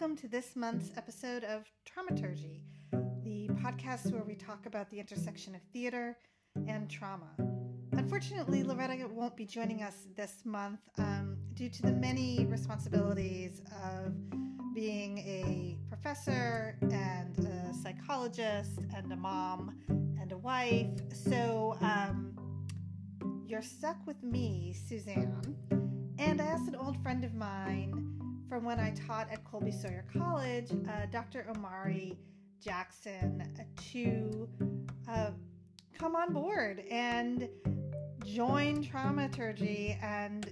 welcome to this month's episode of Traumaturgy, the podcast where we talk about the intersection of theater and trauma. Unfortunately, Loretta won't be joining us this month um, due to the many responsibilities of being a professor and a psychologist and a mom and a wife. So um, you're stuck with me, Suzanne. And I asked an old friend of mine from when I taught at Colby Sawyer College, uh, Dr. Omari Jackson, to uh, come on board and join Traumaturgy and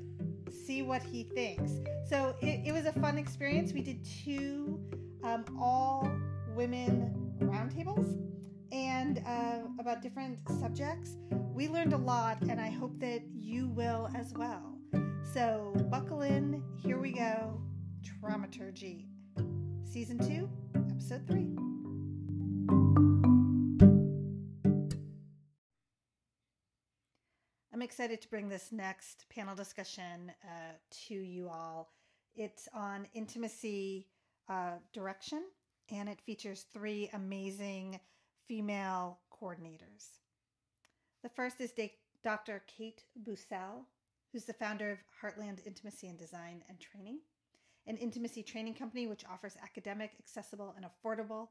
see what he thinks. So it, it was a fun experience. We did two um, all women roundtables and uh, about different subjects. We learned a lot, and I hope that you will as well. So buckle in. Here we go. Traumaturgy, Season 2, Episode 3. I'm excited to bring this next panel discussion uh, to you all. It's on intimacy uh, direction, and it features three amazing female coordinators. The first is Dr. Kate Busselle, who's the founder of Heartland Intimacy and Design and Training an intimacy training company which offers academic, accessible, and affordable,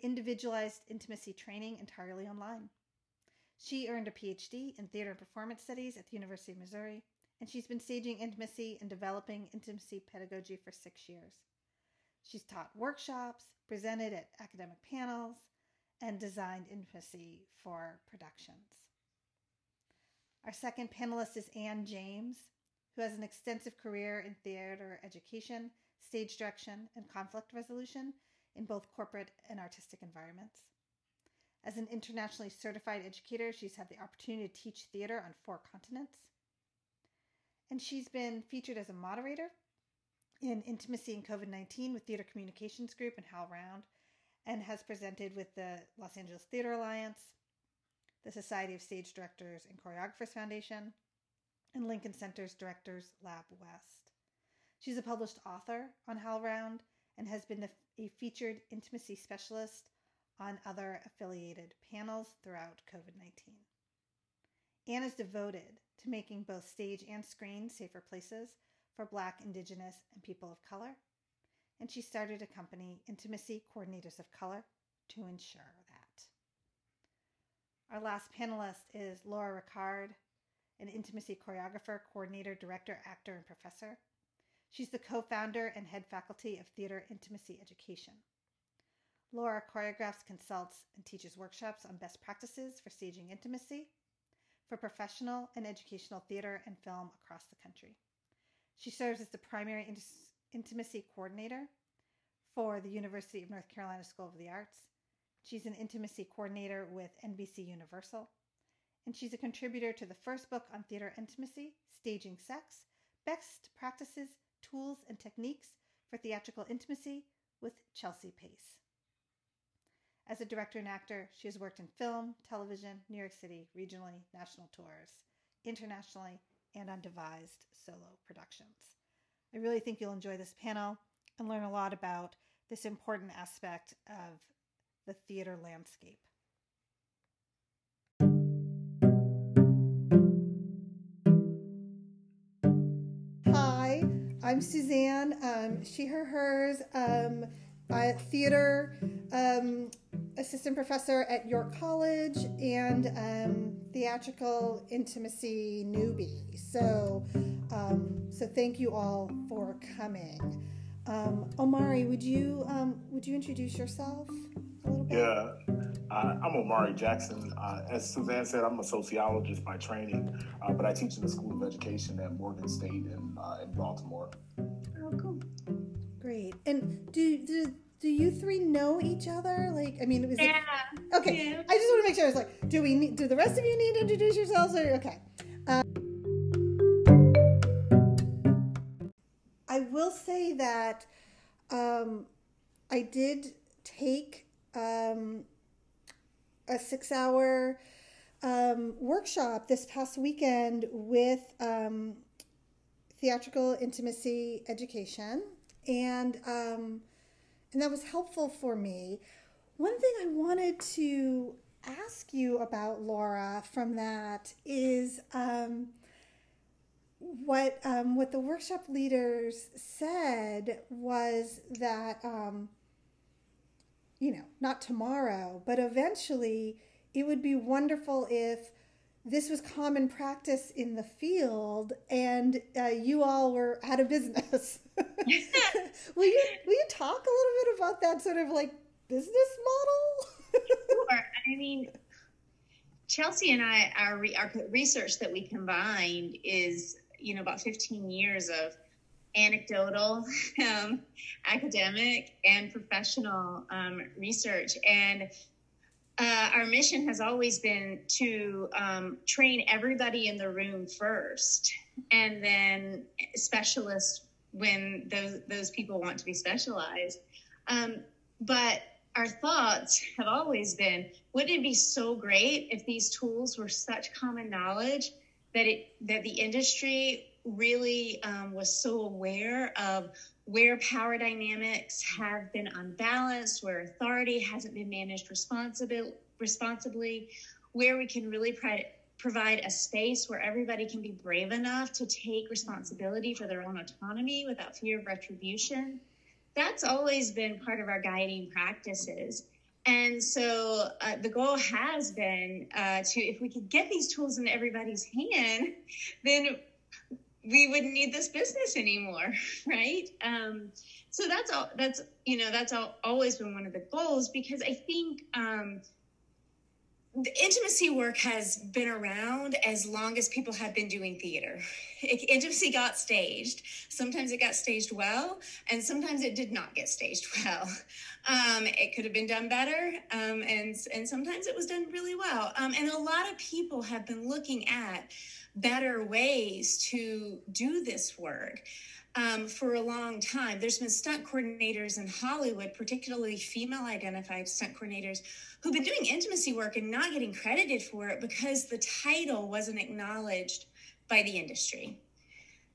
individualized intimacy training entirely online. She earned a PhD in theater and performance studies at the University of Missouri, and she's been staging intimacy and developing intimacy pedagogy for six years. She's taught workshops, presented at academic panels, and designed intimacy for productions. Our second panelist is Anne James, who has an extensive career in theater education, stage direction, and conflict resolution in both corporate and artistic environments. As an internationally certified educator, she's had the opportunity to teach theater on four continents. And she's been featured as a moderator in Intimacy in COVID 19 with Theater Communications Group and Hal HowlRound, and has presented with the Los Angeles Theater Alliance, the Society of Stage Directors and Choreographers Foundation, and Lincoln Center's Directors Lab West. She's a published author on HowlRound and has been a featured intimacy specialist on other affiliated panels throughout COVID 19. Anne is devoted to making both stage and screen safer places for Black, Indigenous, and people of color, and she started a company, Intimacy Coordinators of Color, to ensure that. Our last panelist is Laura Rikard, an intimacy choreographer, coordinator, director, actor, and professor. She's the co founder and head faculty of theater intimacy education. Laura choreographs, consults, and teaches workshops on best practices for staging intimacy for professional and educational theater and film across the country. She serves as the primary intimacy coordinator for the University of North Carolina School of the Arts. She's an intimacy coordinator with NBC Universal and she's a contributor to the first book on theater intimacy, Staging Sex Best Practices, Tools, and Techniques for Theatrical Intimacy with Chelsea Pace. As a director and actor, she has worked in film, television, New York City, regionally, national tours, internationally, and on devised solo productions. I really think you'll enjoy this panel and learn a lot about this important aspect of the theater landscape. I'm Suzanne, um, she, her, hers, um, theater um, assistant professor at York College and um, theatrical intimacy newbie. So, um, so thank you all for coming. Um, Omari, would you would you introduce yourself a little bit? Yeah. Uh, I'm Omari Jackson. Uh, as Suzanne said, I'm a sociologist by training, uh, but I teach in the School of Education at Morgan State in, uh, in Baltimore. Oh, cool. Great. And do, do do you three know each other? Like, I mean, was yeah. It, okay. Yeah. I just want to make sure. I was like, do we need? Do the rest of you need to introduce yourselves? Or okay. Um, I will say that um, I did take um, a six hour um, workshop this past weekend with um, theatrical intimacy education. And um, and that was helpful for me. One thing I wanted to ask you about, Laura, from that is um, what um, what the workshop leaders said was that um, you know not tomorrow, but eventually it would be wonderful if this was common practice in the field and uh, you all were out of business. will you will you talk a little bit about that sort of like business model? sure. I mean, Chelsea and I, our, our research that we combined is, you know, about 15 years of anecdotal, um, academic, and professional um, research. And uh, our mission has always been to um, train everybody in the room first, and then specialists when those those people want to be specialized. Um, but our thoughts have always been: Wouldn't it be so great if these tools were such common knowledge that it that the industry really um, was so aware of where power dynamics have been unbalanced, where authority hasn't been managed responsibil- responsibly, where we can really provide a space where everybody can be brave enough to take responsibility for their own autonomy without fear of retribution. That's always been part of our guiding practices. And so uh, the goal has been uh, to, if we could get these tools in everybody's hand, then we wouldn't need this business anymore, right? Um, so that's all. That's you know that's all, always been one of the goals because I think um, the intimacy work has been around as long as people have been doing theater. It, intimacy got staged. Sometimes it got staged well, and sometimes it did not get staged well. Um, it could have been done better, um, and and sometimes it was done really well. Um, and a lot of people have been looking at better ways to do this work. Um, for a long time. There's been stunt coordinators in Hollywood, particularly female identified stunt coordinators, who've been doing intimacy work and not getting credited for it because the title wasn't acknowledged by the industry.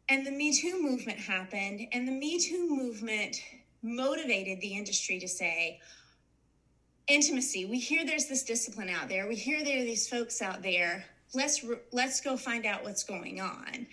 And the Me Too movement happened, and the Me Too movement motivated the industry to say, intimacy, we hear there's this discipline out there, we hear there are these folks out there let's let's go find out what's going on.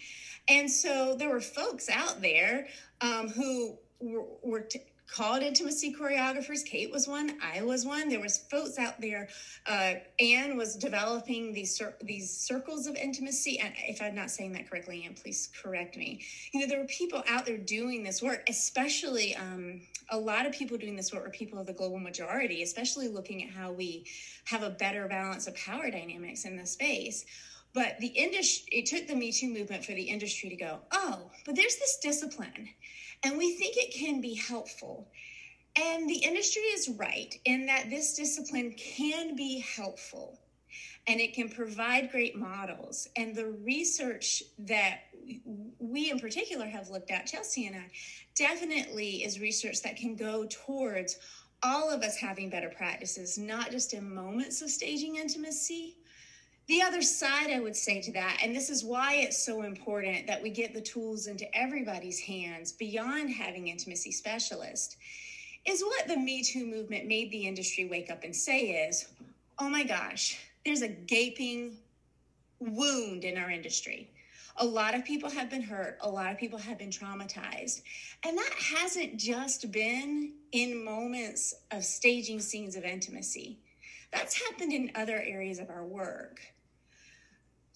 And so there were folks out there um, who were, were t- called intimacy choreographers. Kate was one. I was one. There was folks out there. Uh, Anne was developing these cir- these circles of intimacy. And if I'm not saying that correctly, Anne, please correct me. You know, there were people out there doing this work, especially um, a lot of people doing this work were people of the global majority, especially looking at how we have a better balance of power dynamics in the space. But the industry, it took the Me Too movement for the industry to go, oh, but there's this discipline and we think it can be helpful. And the industry is right in that this discipline can be helpful and it can provide great models. And the research that we in particular have looked at, Chelsea and I, definitely is research that can go towards all of us having better practices, not just in moments of staging intimacy, the other side, I would say to that, and this is why it's so important that we get the tools into everybody's hands beyond having intimacy specialists, is what the Me Too movement made the industry wake up and say is, oh my gosh, there's a gaping wound in our industry. A lot of people have been hurt. A lot of people have been traumatized. And that hasn't just been in moments of staging scenes of intimacy. That's happened in other areas of our work.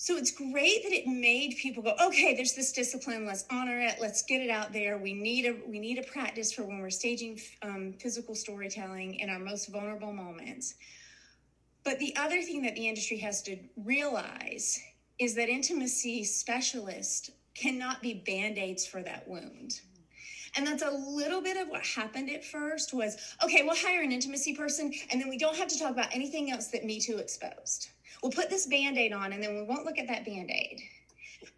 So it's great that it made people go, okay, there's this discipline. Let's honor it. Let's get it out there. We need a we need a practice for when we're staging um, physical storytelling in our most vulnerable moments. But the other thing that the industry has to realize is that intimacy specialists cannot be band-aids for that wound. And that's a little bit of what happened at first was, okay, we'll hire an intimacy person and then we don't have to talk about anything else that Me Too exposed we'll put this band aid on and then we won't look at that band aid.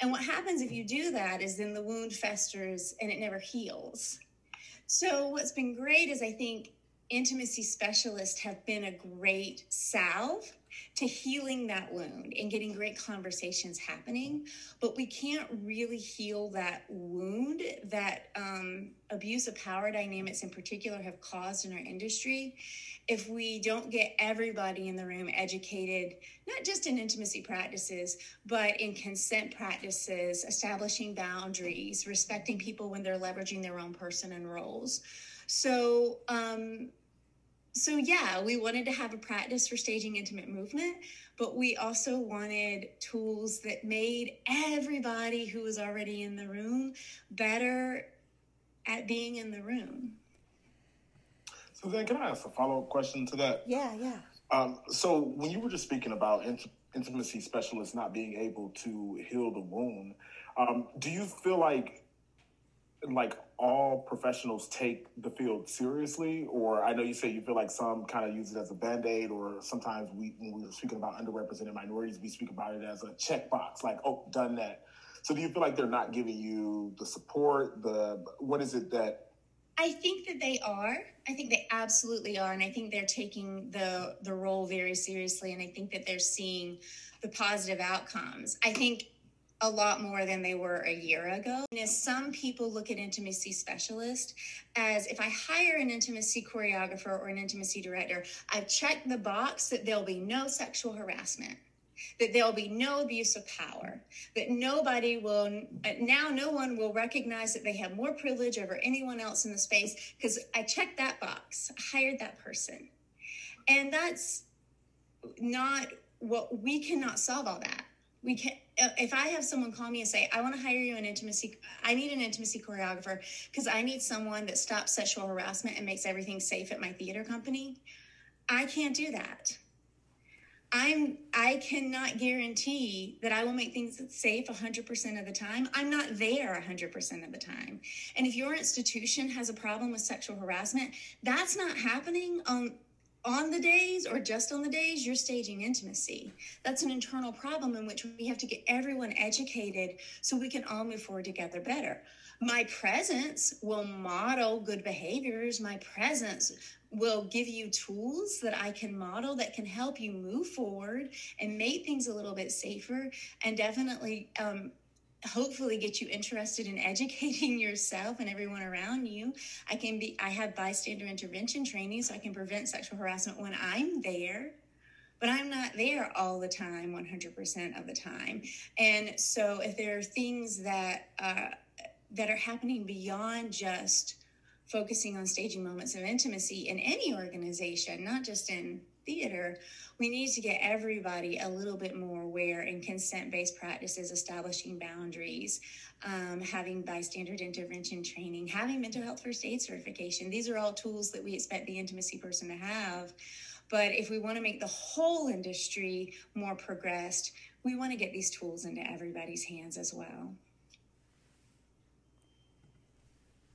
And what happens if you do that is then the wound festers and it never heals. So, what's been great is I think intimacy specialists have been a great salve to healing that wound and getting great conversations happening. But we can't really heal that wound that um, abuse of power dynamics in particular have caused in our industry if we don't get everybody in the room educated, not just in intimacy practices, but in consent practices, establishing boundaries, respecting people when they're leveraging their own person and roles. So, um, so yeah, we wanted to have a practice for staging intimate movement, but we also wanted tools that made everybody who was already in the room better at being in the room. So then, can I ask a follow up question to that? Yeah, yeah. Um, so when you were just speaking about int- intimacy specialists not being able to heal the wound, um, do you feel like like all professionals take the field seriously? Or i know you say you feel like some kind of use it as a band-aid or sometimes we when we're speaking about underrepresented minorities we speak about it as a checkbox like oh done that. So do you feel like they're not giving you the support the what is it that i think that they are. I think they absolutely are and i think they're taking the the role very seriously and i think that they're seeing the positive outcomes. I think a lot more than they were a year ago. And some people look at intimacy specialist as if I hire an intimacy choreographer or an intimacy director, I've checked the box that there'll be no sexual harassment. That there'll be no abuse of power, that nobody will, uh, now no one will recognize that they have more privilege over anyone else in the space because I checked that box, hired that person. And that's not what we cannot solve all that we can if i have someone call me and say i want to hire you an intimacy i need an intimacy choreographer because i need someone that stops sexual harassment and makes everything safe at my theater company i can't do that. I'm i cannot guarantee that i will make things safe 100% of the time. I'm not there 100% of the time. And if your institution has a problem with sexual harassment that's not happening on on the days or just on the days you're staging intimacy. That's an internal problem in which we have to get everyone educated so we can all move forward together better. My presence will model good behaviors. My presence will give you tools that I can model that can help you move forward and make things a little bit safer and definitely um, hopefully get you interested in educating yourself and everyone around you. I can be I have bystander intervention training so I can prevent sexual harassment when I'm there. But I'm not there all the time, 100% of the time. And so if there are things that uh, that are happening beyond just focusing on staging moments of intimacy in any organization, not just in theater, we need to get everybody a little bit more aware in consent based practices, establishing boundaries, um, having bystander intervention training, having mental health first aid certification. These are all tools that we expect the intimacy person to have. But if we want to make the whole industry more progressed, we want to get these tools into everybody's hands as well.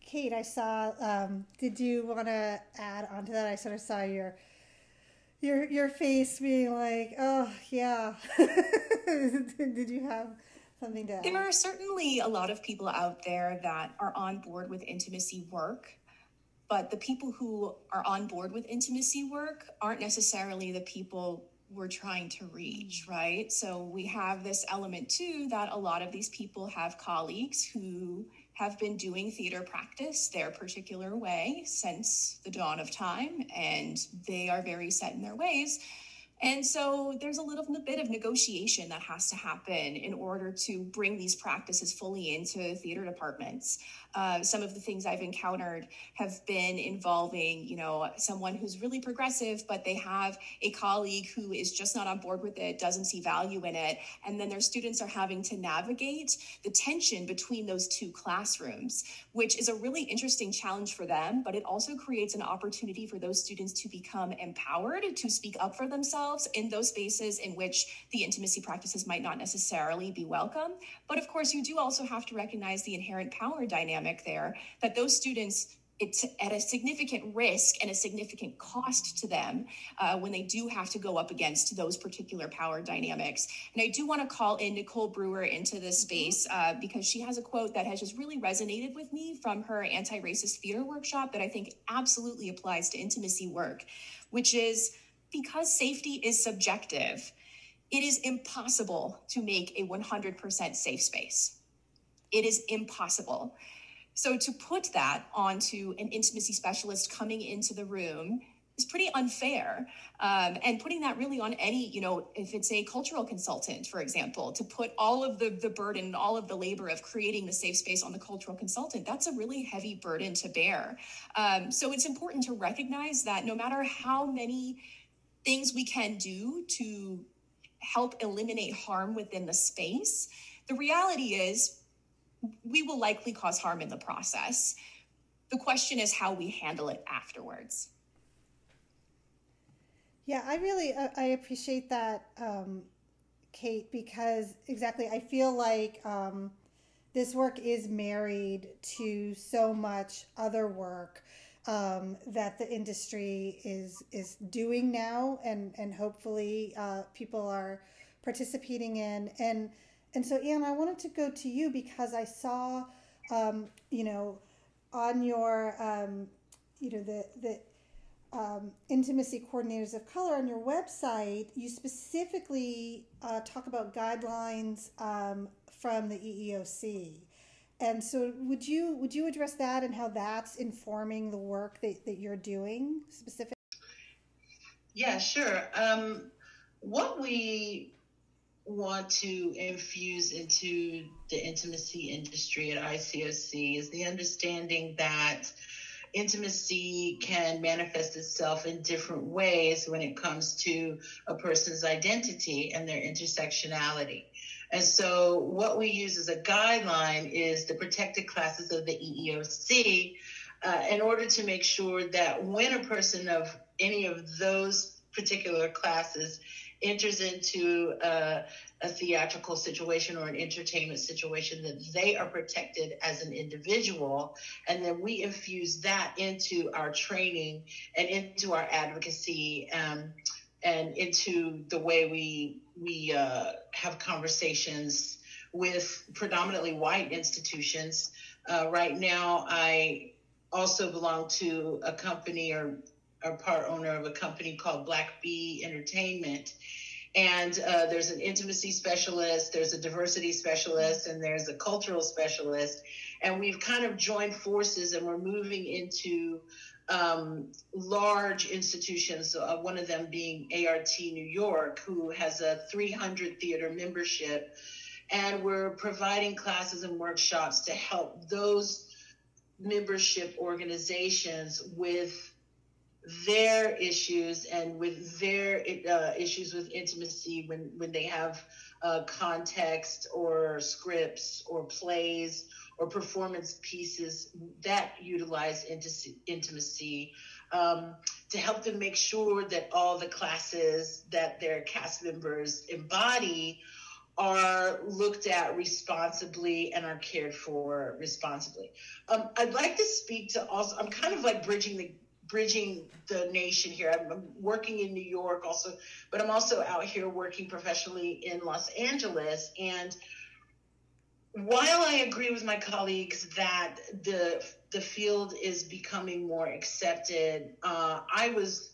Kate, I saw. Um, did you want to add on to that? I sort of saw your your your face being like, oh yeah. Did you have something to? Add? There are certainly a lot of people out there that are on board with intimacy work, but the people who are on board with intimacy work aren't necessarily the people we're trying to reach, mm. right? So we have this element too that a lot of these people have colleagues who have been doing theater practice their particular way since the dawn of time, and they are very set in their ways. And so there's a little bit of negotiation that has to happen in order to bring these practices fully into theater departments. Uh, some of the things I've encountered have been involving, you know, someone who's really progressive, but they have a colleague who is just not on board with it, doesn't see value in it. And then their students are having to navigate the tension between those two classrooms, which is a really interesting challenge for them, but it also creates an opportunity for those students to become empowered to speak up for themselves in those spaces in which the intimacy practices might not necessarily be welcome. But of course, you do also have to recognize the inherent power dynamic there that those students it's at a significant risk and a significant cost to them uh, when they do have to go up against those particular power dynamics. And I do want to call in Nicole Brewer into this mm-hmm. space uh, because she has a quote that has just really resonated with me from her anti racist theater workshop that I think absolutely applies to intimacy work, which is because safety is subjective, it is impossible to make a 100% safe space. It is impossible. So to put that onto an intimacy specialist coming into the room is pretty unfair. Um, and putting that really on any, you know, if it's a cultural consultant, for example, to put all of the, the burden, all of the labor of creating the safe space on the cultural consultant, that's a really heavy burden to bear. Um, so it's important to recognize that no matter how many things we can do to help eliminate harm within the space, the reality is we will likely cause harm in the process. The question is how we handle it afterwards. Yeah, I really uh, I appreciate that, um, Kate, because exactly I feel like um, this work is married to so much other work um, that the industry is is doing now, and and hopefully uh, people are participating in and and so Anne, I wanted to go to you because I saw, um, you know, on your um, you know the the um, intimacy coordinators of color on your website, you specifically uh, talk about guidelines um, from the EEOC. And so, would you would you address that and how that's informing the work that, that you're doing specifically? Yeah, sure. Um, what we want to infuse into the intimacy industry at ICOC is the understanding that intimacy can manifest itself in different ways when it comes to a person's identity and their intersectionality. And so, what we use as a guideline is the protected classes of the EEOC uh, in order to make sure that when a person of any of those particular classes enters into a, a, theatrical situation or an entertainment situation that they are protected as an individual. And then we infuse that into our training and into our advocacy um, and into the way we we uh, have conversations with predominantly white institutions uh, right now i also belong to a company or are part owner of a company called Black Bee Entertainment. And uh, there's an intimacy specialist, there's a diversity specialist, and there's a cultural specialist. And we've kind of joined forces and we're moving into um, large institutions, uh, one of them being ART New York, who has a 300 theater membership. And we're providing classes and workshops to help those membership organizations with their issues and with their uh, issues with intimacy when when they have uh, context or scripts or plays or performance pieces that utilize intimacy um, to help them make sure that all the classes that their cast members embody are looked at responsibly and are cared for responsibly. Um, I'd like to speak to also, I'm kind of like bridging the bridging the nation here. I'm, I'm, working in New York also, but I'm also out here working professionally in Los Angeles. And while I agree with my colleagues that the the field is becoming more accepted, uh, I was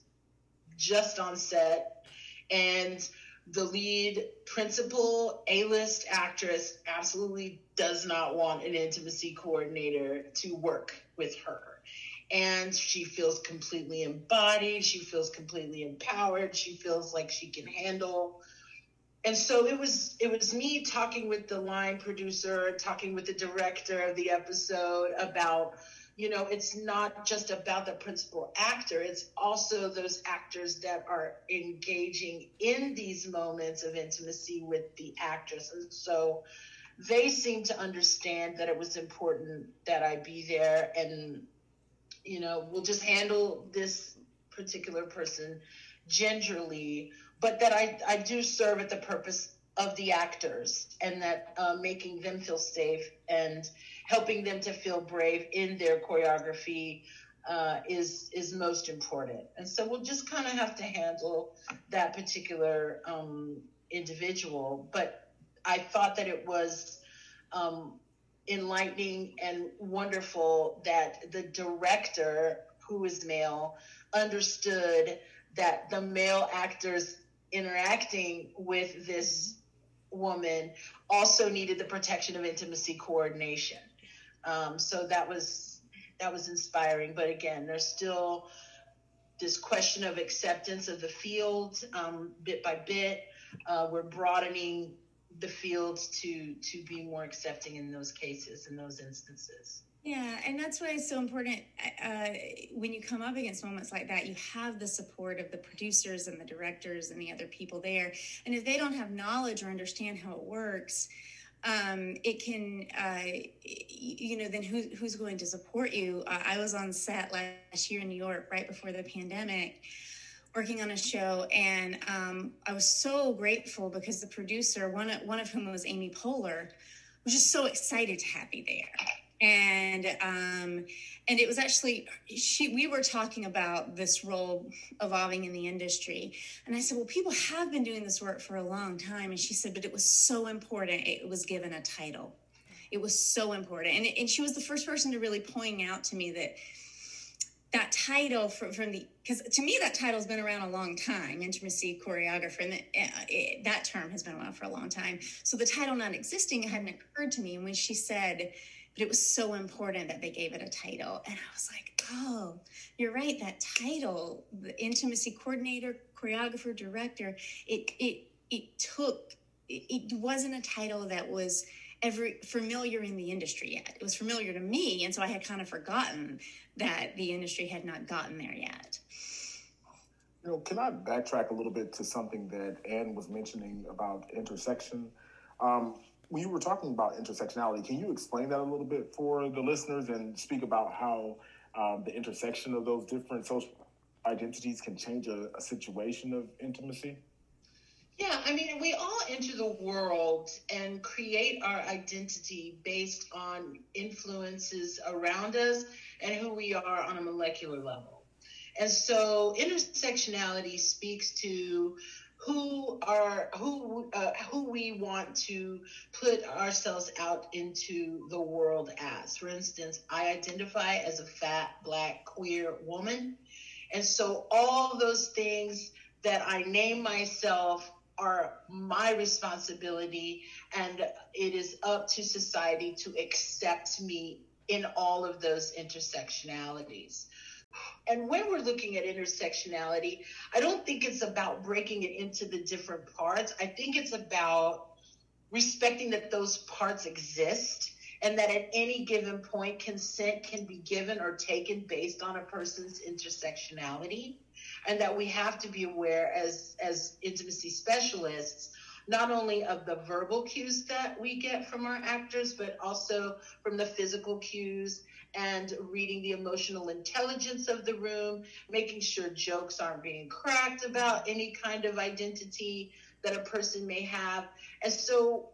just on set and the lead principal A-list actress absolutely does not want an intimacy coordinator to work with her. And she feels completely embodied she feels completely empowered she feels like she can handle and so it was it was me talking with the line producer talking with the director of the episode about you know it's not just about the principal actor it's also those actors that are engaging in these moments of intimacy with the actress. And so they seemed to understand that it was important that i be there and you know, we'll just handle this particular person gingerly, but that I, I do serve at the purpose of the actors and that uh, making them feel safe and helping them to feel brave in their choreography uh, is is most important. And so we'll just kind of have to handle that particular um, individual. But I thought that it was um, enlightening and wonderful that the director, who is male, understood that the male actors interacting with this woman also needed the protection of intimacy coordination. Um, so that was that was inspiring. But again, there's still this question of acceptance of the field um, bit by bit. Uh, we're broadening the fields to to be more accepting in those cases in those instances. Yeah, and that's why it's so important uh, when you come up against moments like that, you have the support of the producers and the directors and the other people there. And if they don't have knowledge or understand how it works, um, it can, uh, you know, then who, who's going to support you? Uh, I was on set last year in New York right before the pandemic working on a show and um, I was so grateful because the producer, one one of whom was Amy Poehler, was just so excited to have me there and um, and it was actually she we were talking about this role evolving in the industry. And i said well people have been doing this work for a long time. And she said but it was so important it was given a title. It was so important. And, and she was the first person to really point out to me that that title from, from the because to me that title's been around a long time intimacy choreographer and that, uh, it, that term has been around for a long time. So the title not existing hadn't occurred to me. And when she said but it was so important that they gave it a title. And I was like, oh, you're right. That title, the intimacy coordinator, choreographer, director, it it it took it, it wasn't a title that was ever familiar in the industry yet. It was familiar to me, and so I had kind of forgotten that the industry had not gotten there yet. You know, can I backtrack a little bit to something that Anne was mentioning about intersection? Um, when you were talking about intersectionality, can you explain that a little bit for the listeners and speak about how um, the intersection of those different social identities can change a, a situation of intimacy? Yeah, I mean, we all enter the world and create our identity based on influences around us and who we are on a molecular level. And so intersectionality speaks to who are who uh, who we want to put ourselves out into the world as. For instance, I identify as a fat black queer woman, and so all those things that I name myself are my responsibility, and it is up to society to accept me in all of those intersectionalities. And when we're looking at intersectionality, I don't think it's about breaking it into the different parts. I think it's about respecting that those parts exist and that at any given point, consent can be given or taken based on a person's intersectionality. And that we have to be aware as, as intimacy specialists not only of the verbal cues that we get from our actors, but also from the physical cues and reading the emotional intelligence of the room, making sure jokes aren't being cracked about any kind of identity that a person may have. And so,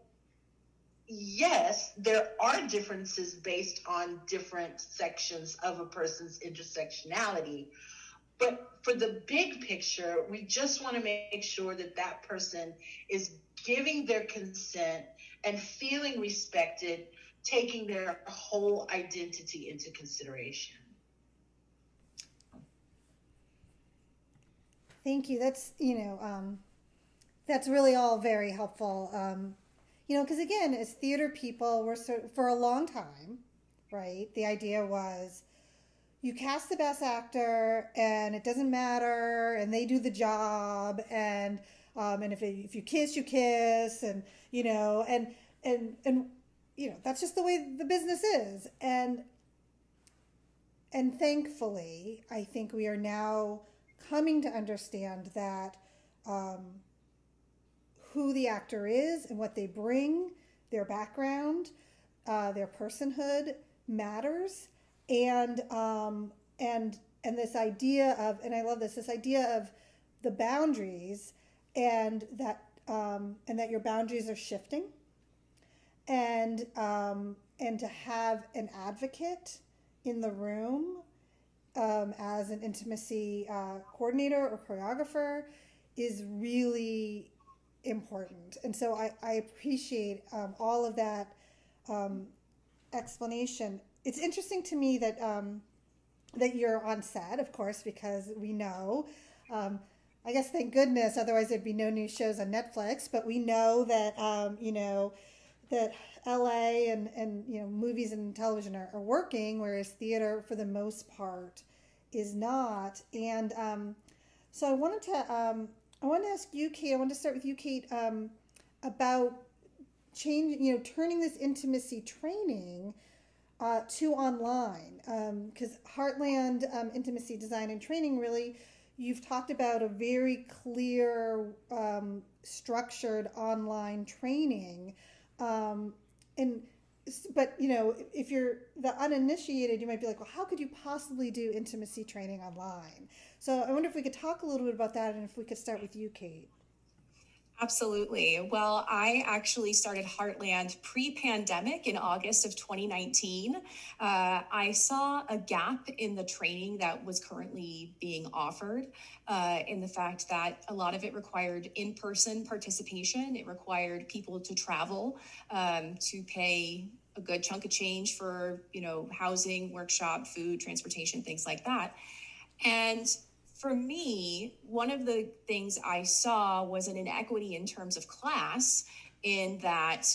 yes, there are differences based on different sections of a person's intersectionality. But for the big picture, we just want to make sure that that person is giving their consent and feeling respected taking their whole identity into consideration. Thank you. That's, you know, um, that's really all very helpful. Um, you know, because again, as theater people, we're so, for a long time, right? The idea was you cast the best actor and it doesn't matter and they do the job and um, and if, it, if you kiss you kiss and you know and and and you know that's just the way the business is. And and thankfully i think we are now coming to understand that um, who the actor is and what they bring their background uh, their personhood matters. And um, and and this idea of and i love this this idea of the boundaries and that um, and that your boundaries are shifting and um, and to have an advocate in the room um, as an intimacy uh, coordinator or choreographer is really important. And so I, I appreciate um, all of that um, explanation. It's interesting to me that um, that you're on set, of course, because we know. Um, I guess thank goodness, otherwise there'd be no new shows on Netflix. But we know that um, you know that LA and and you know movies and television are, are working, whereas theater for the most part is not. And um, so I wanted to um, I want to ask you, Kate. I want to start with you, Kate, um, about changing, you know, turning this intimacy training uh, to online because um, Heartland um, Intimacy Design and Training really you've talked about a very clear, um, structured online training. Um, and but you know, if you're the uninitiated, you might be like, well, how could you possibly do intimacy training online? So I wonder if we could talk a little bit about that, and if we could start with you, Kate. Absolutely. Well, I actually started Heartland pre pandemic in August of 2019. Uh, I saw a gap in the training that was currently being offered, uh, in the fact that a lot of it required in person participation. It required people to travel, um, to pay a good chunk of change for, you know, housing, workshop, food, transportation, things like that. And for me, one of the things I saw was an inequity in terms of class, in that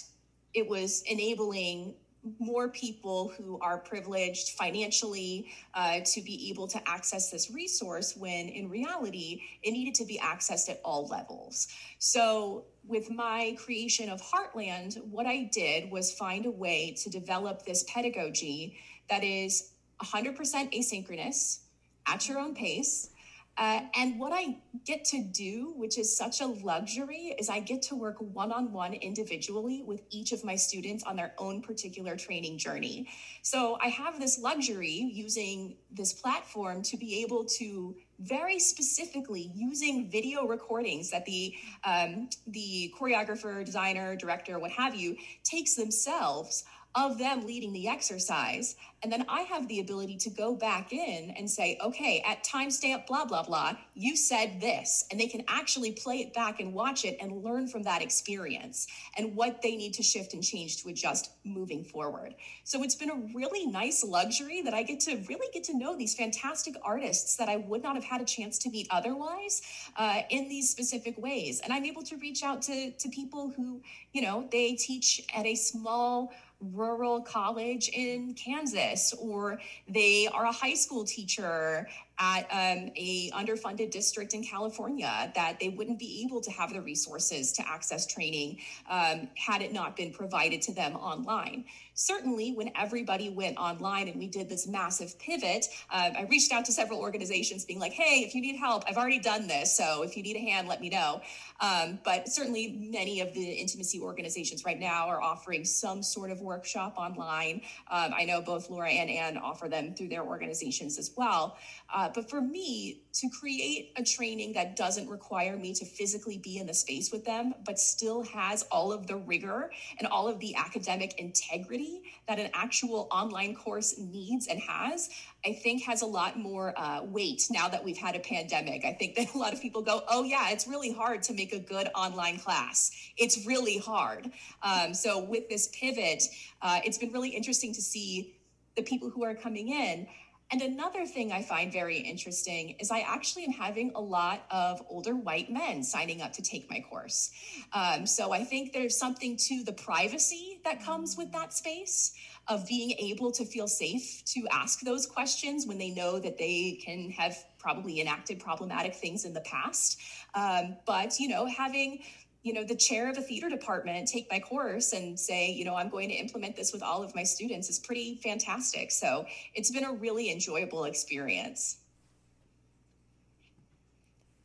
it was enabling more people who are privileged financially uh, to be able to access this resource when in reality it needed to be accessed at all levels. So with my creation of heartland what i did was find a way to develop this pedagogy that is 100% asynchronous at your own pace uh, and what I get to do, which is such a luxury, is I get to work one on one individually with each of my students on their own particular training journey. So I have this luxury using this platform to be able to very specifically using video recordings that the um, the choreographer, designer, director, what have you takes themselves of them leading the exercise. And then I have the ability to go back in and say, okay, at timestamp, blah, blah, blah, you said this. And they can actually play it back and watch it and learn from that experience and what they need to shift and change to adjust moving forward. So it's been a really nice luxury that I get to really get to know these fantastic artists that I would not have had a chance to meet otherwise uh, in these specific ways. And I'm able to reach out to, to people who, you know, they teach at a small, rural college in Kansas, or they are a high school teacher at um, a underfunded district in California that they wouldn't be able to have the resources to access training um, had it not been provided to them online. Certainly, when everybody went online and we did this massive pivot, uh, I reached out to several organizations being like, hey, if you need help, I've already done this. So if you need a hand, let me know. Um, but certainly, many of the intimacy organizations right now are offering some sort of workshop online. Um, I know both Laura and Anne offer them through their organizations as well. Uh, but for me, to create a training that doesn't require me to physically be in the space with them, but still has all of the rigor and all of the academic integrity that an actual online course needs and has, I think has a lot more uh, weight now that we've had a pandemic. I think that a lot of people go, oh, yeah, it's really hard to make a good online class. It's really hard. Um, so with this pivot, uh, it's been really interesting to see the people who are coming in and another thing I find very interesting is I actually am having a lot of older white men signing up to take my course. Um, so I think there's something to the privacy that comes with that space of being able to feel safe to ask those questions when they know that they can have probably enacted problematic things in the past. Um, but, you know, having you know the chair of a theater department take my course and say you know i'm going to implement this with all of my students is pretty fantastic. So it's been a really enjoyable experience.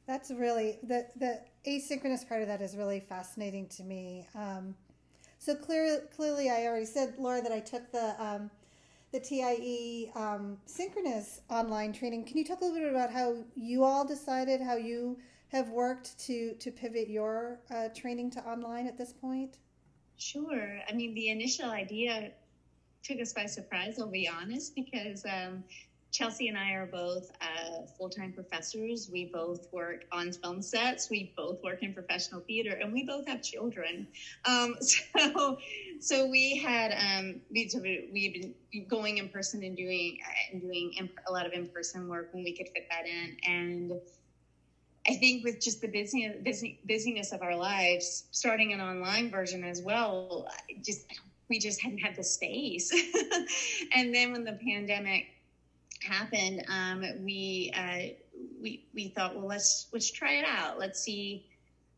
That's really the the asynchronous part of that is really fascinating to me. Um, so clear, clearly i already said laura that i took the um, the tie um, synchronous online training. Can you talk a little bit about how you all decided how you have worked to to pivot your uh, training to online at this point? Sure. I mean, the initial idea took us by surprise. I'll be honest, because um, Chelsea and I are both uh, full time professors. We both work on film sets. We both work in professional theater, and we both have children. Um, so, so we had um, we we've been going in person and doing and doing a lot of in person work when we could fit that in, and I think with just the busy, busy busyness of our lives, starting an online version as well, just we just hadn't had the space. and then when the pandemic happened, um, we uh, we we thought, well, let's let's try it out. Let's see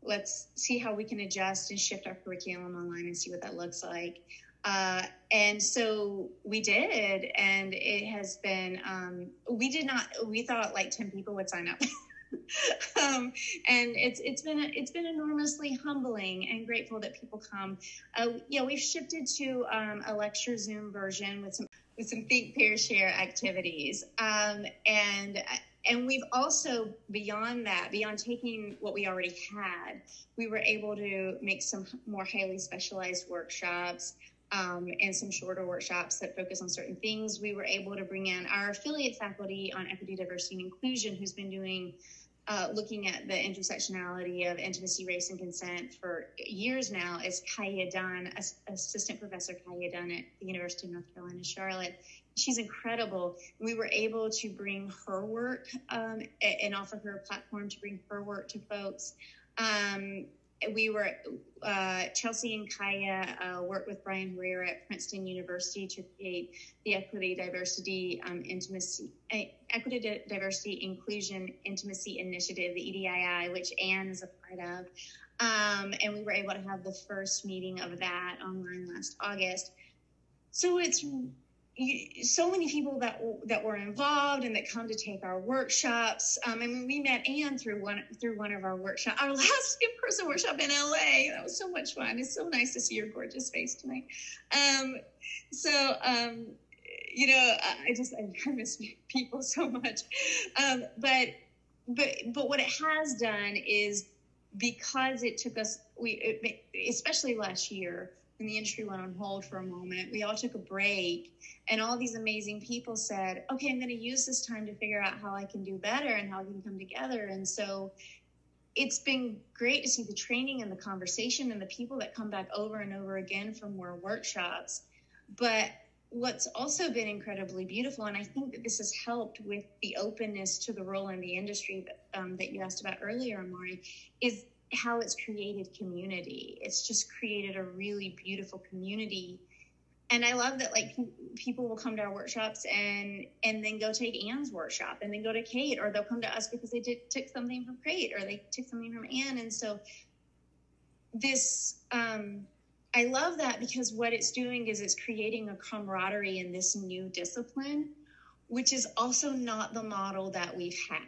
let's see how we can adjust and shift our curriculum online and see what that looks like. Uh, and so we did, and it has been. Um, we did not. We thought like ten people would sign up. um, and it's it's been it's been enormously humbling and grateful that people come. Uh, yeah, we've shifted to um, a lecture Zoom version with some with some think pair share activities, um, and and we've also beyond that beyond taking what we already had we were able to make some more highly specialized workshops um, and some shorter workshops that focus on certain things we were able to bring in our affiliate faculty on equity diversity and inclusion who's been doing uh, looking at the intersectionality of intimacy, race, and consent for years now is Kaja Dunn, Assistant Professor Kaja Dunn at the University of North Carolina, Charlotte she's incredible. We were able to bring her work um, and offer her a platform to bring her work to folks. Um, we were uh, Chelsea and Kaja uh, worked with Brian Herrera at Princeton University to create the Equity, Diversity, um, Intimacy, uh, Equity, Diversity, Inclusion, Intimacy Initiative, the EDII, which Anne is a part of. Um, and we were able to have the first meeting of that online last August. So it's so many people that that were involved and that come to take our workshops. Um, I mean, we met Anne through one through one of our workshops, our last in-person workshop in LA. That was so much fun. It's so nice to see your gorgeous face tonight. Um, so, um, you know, I just I miss people so much. Um, but but but what it has done is because it took us we especially last year and the industry went on hold for a moment. We all took a break, and all these amazing people said, Okay, I'm going to use this time to figure out how I can do better and how we can come together. And so it's been great to see the training and the conversation and the people that come back over and over again for more workshops. But what's also been incredibly beautiful, and I think that this has helped with the openness to the role in the industry that, um, that you asked about earlier, Omari, is how it's created community. It's just created a really beautiful community. And I love that like people will come to our workshops and and then go take Anne's workshop and then go to Kate or they'll come to us because they did, took something from Kate or they took something from Anne. And so this um, I love that because what it's doing is it's creating a camaraderie in this new discipline, which is also not the model that we've had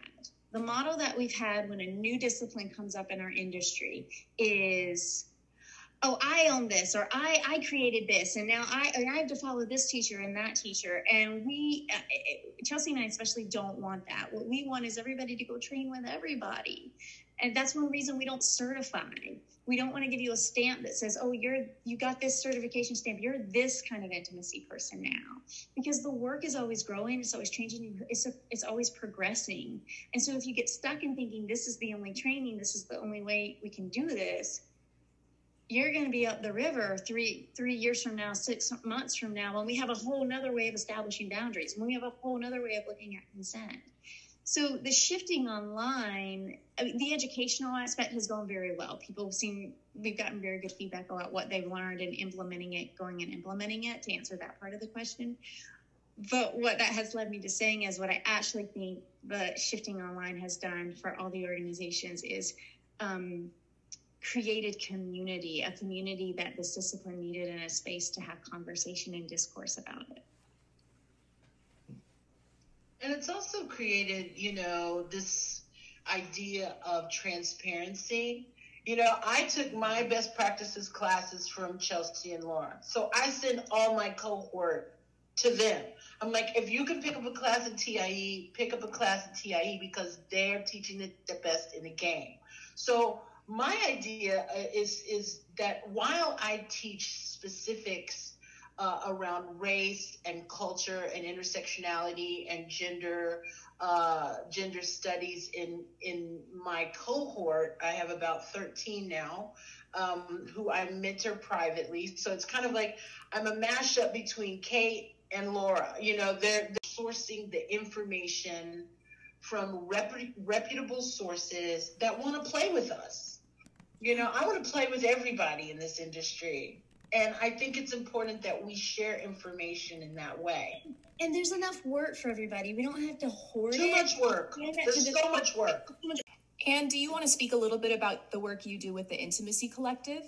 the model that we've had when a new discipline comes up in our industry is oh i own this or i i created this and now i i have to follow this teacher and that teacher and we uh, chelsea and i especially don't want that. What we want is everybody to go train with everybody and that's one reason we don't certify. We don't want to give you a stamp that says oh you're you got this certification stamp. You're this kind of intimacy person now. Because the work is always growing it's always changing it's a, it's always progressing. And so if you get stuck in thinking this is the only training this is the only way we can do this you're going to be up the river three three years from now six months from now when we have a whole nother way of establishing boundaries when we have a whole nother way of looking at consent so the shifting online, I mean, the educational aspect has gone very well. People seen, we've gotten very good feedback about what they've learned and implementing it, going and implementing it to answer that part of the question. But what that has led me to saying is what I actually think the shifting online has done for all the organizations is um, created community, a community that this discipline needed in a space to have conversation and discourse about it. And it's also created, you know, this idea of transparency. You know, I took my best practices classes from Chelsea and Laura. So I send all my cohort to them. I'm like, if you can pick up a class in TIE, pick up a class in TIE because they're teaching it the best in the game. So my idea uh, is is that while I teach specifics uh, around race and culture and intersectionality and gender uh, gender studies in in my cohort. I have about 13 now um, who I mentor privately. So it's kind of like I'm a mashup between Kate and Laura. You know, they're, they're sourcing the information from rep- reputable sources that want to play with us. You know, I want to play with everybody in this industry. And I think it's important that we share information in that way. And there's enough work for everybody. We don't have to hoard Too it. much work. There's so much work. And do you want to speak a little bit about the work you do with the Intimacy Collective?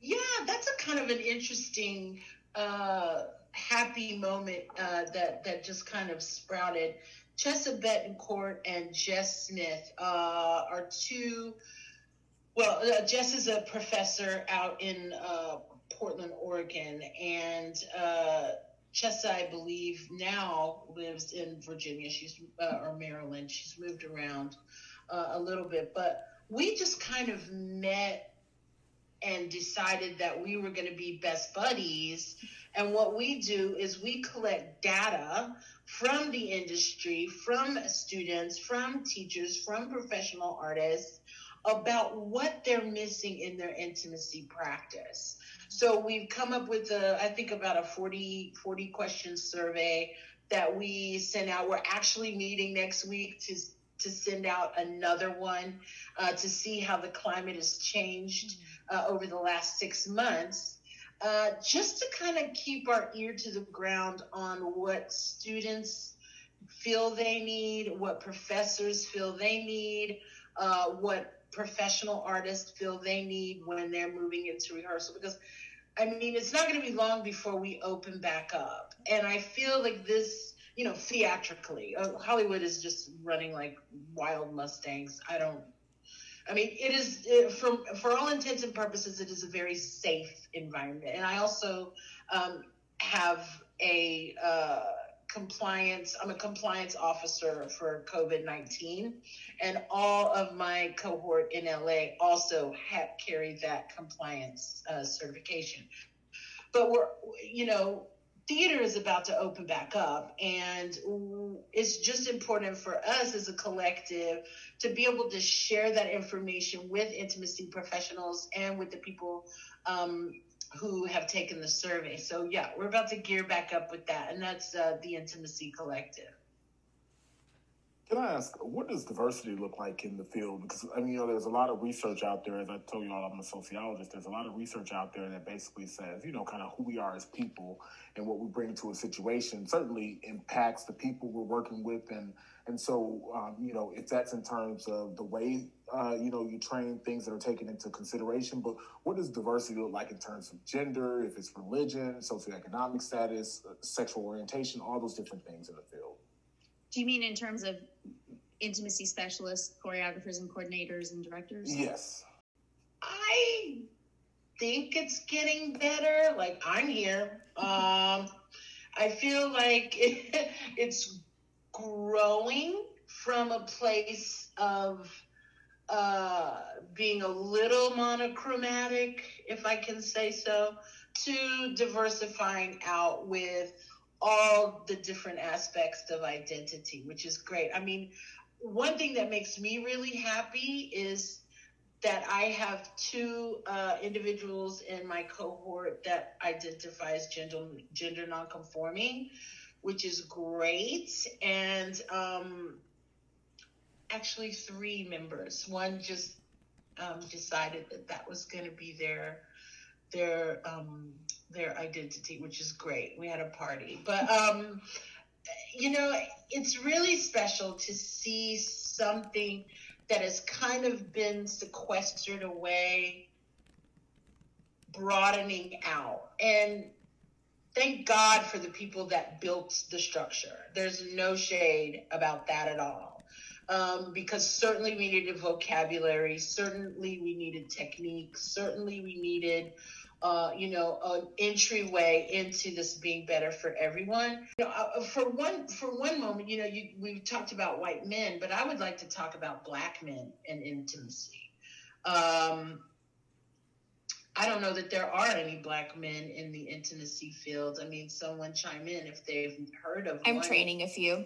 Yeah, that's a kind of an interesting, uh, happy moment uh, that that just kind of sprouted. Chessa Betancourt and Jess Smith uh, are two. Well, uh, Jess is a professor out in uh, Portland, Oregon, and uh, Chessa, I believe, now lives in Virginia. She's uh, or Maryland. She's moved around uh, a little bit, but we just kind of met and decided that we were going to be best buddies. And what we do is we collect data from the industry, from students, from teachers, from professional artists about what they're missing in their intimacy practice. So we've come up with a, I think about a 40, 40 question survey that we send out. We're actually meeting next week to to send out another one uh, to see how the climate has changed uh, over the last six months, uh, just to kind of keep our ear to the ground on what students feel they need, what professors feel they need, uh, what professional artists feel they need when they're moving into rehearsal. Because, I mean, it's not going to be long before we open back up. And I feel like this you know, theatrically. Uh, Hollywood is just running like wild Mustangs. I don't. I mean, it is it, for for all intents and purposes, it is a very safe environment. And I also um, have a uh, compliance. I'm a compliance officer for COVID nineteen, and all of my cohort in LA also have carried that compliance uh, certification. But we're, you know, theater is about to open back up and it's just important for us as a collective to be able to share that information with intimacy professionals and with the people um, who have taken the survey so yeah we're about to gear back up with that and that's uh, the intimacy collective can I ask, what does diversity look like in the field? Because I mean, you know, there's a lot of research out there. As I told you all, I'm a sociologist. There's a lot of research out there that basically says, you know, kind of who we are as people and what we bring to a situation certainly impacts the people we're working with, and and so, um, you know, if that's in terms of the way, uh, you know, you train things that are taken into consideration. But what does diversity look like in terms of gender? If it's religion, socioeconomic status, uh, sexual orientation, all those different things in the field. Do you mean in terms of intimacy specialists, choreographers, and coordinators and directors? Yes. I think it's getting better. Like I'm here. Um, I feel like it, it's growing from a place of uh, being a little monochromatic, if I can say so, to diversifying out with all the different aspects of identity, which is great. I mean, one thing that makes me really happy is that I have two uh, individuals in my cohort that identify as gender gender nonconforming, which is great. And um, actually, three members. One just um, decided that that was going to be their their um, their identity, which is great. We had a party, but um, you know, it's really special to see something that has kind of been sequestered away, broadening out, and thank God for the people that built the structure. There's no shade about that at all. Um, because certainly we needed vocabulary, certainly we needed technique, certainly we needed uh, you know, an entryway into this being better for everyone. You know, uh, for one for one moment, you know, you, we've talked about white men, but I would like to talk about black men and intimacy. Um, I don't know that there are any black men in the intimacy field. I mean, someone chime in if they've heard of. I'm one. training a few.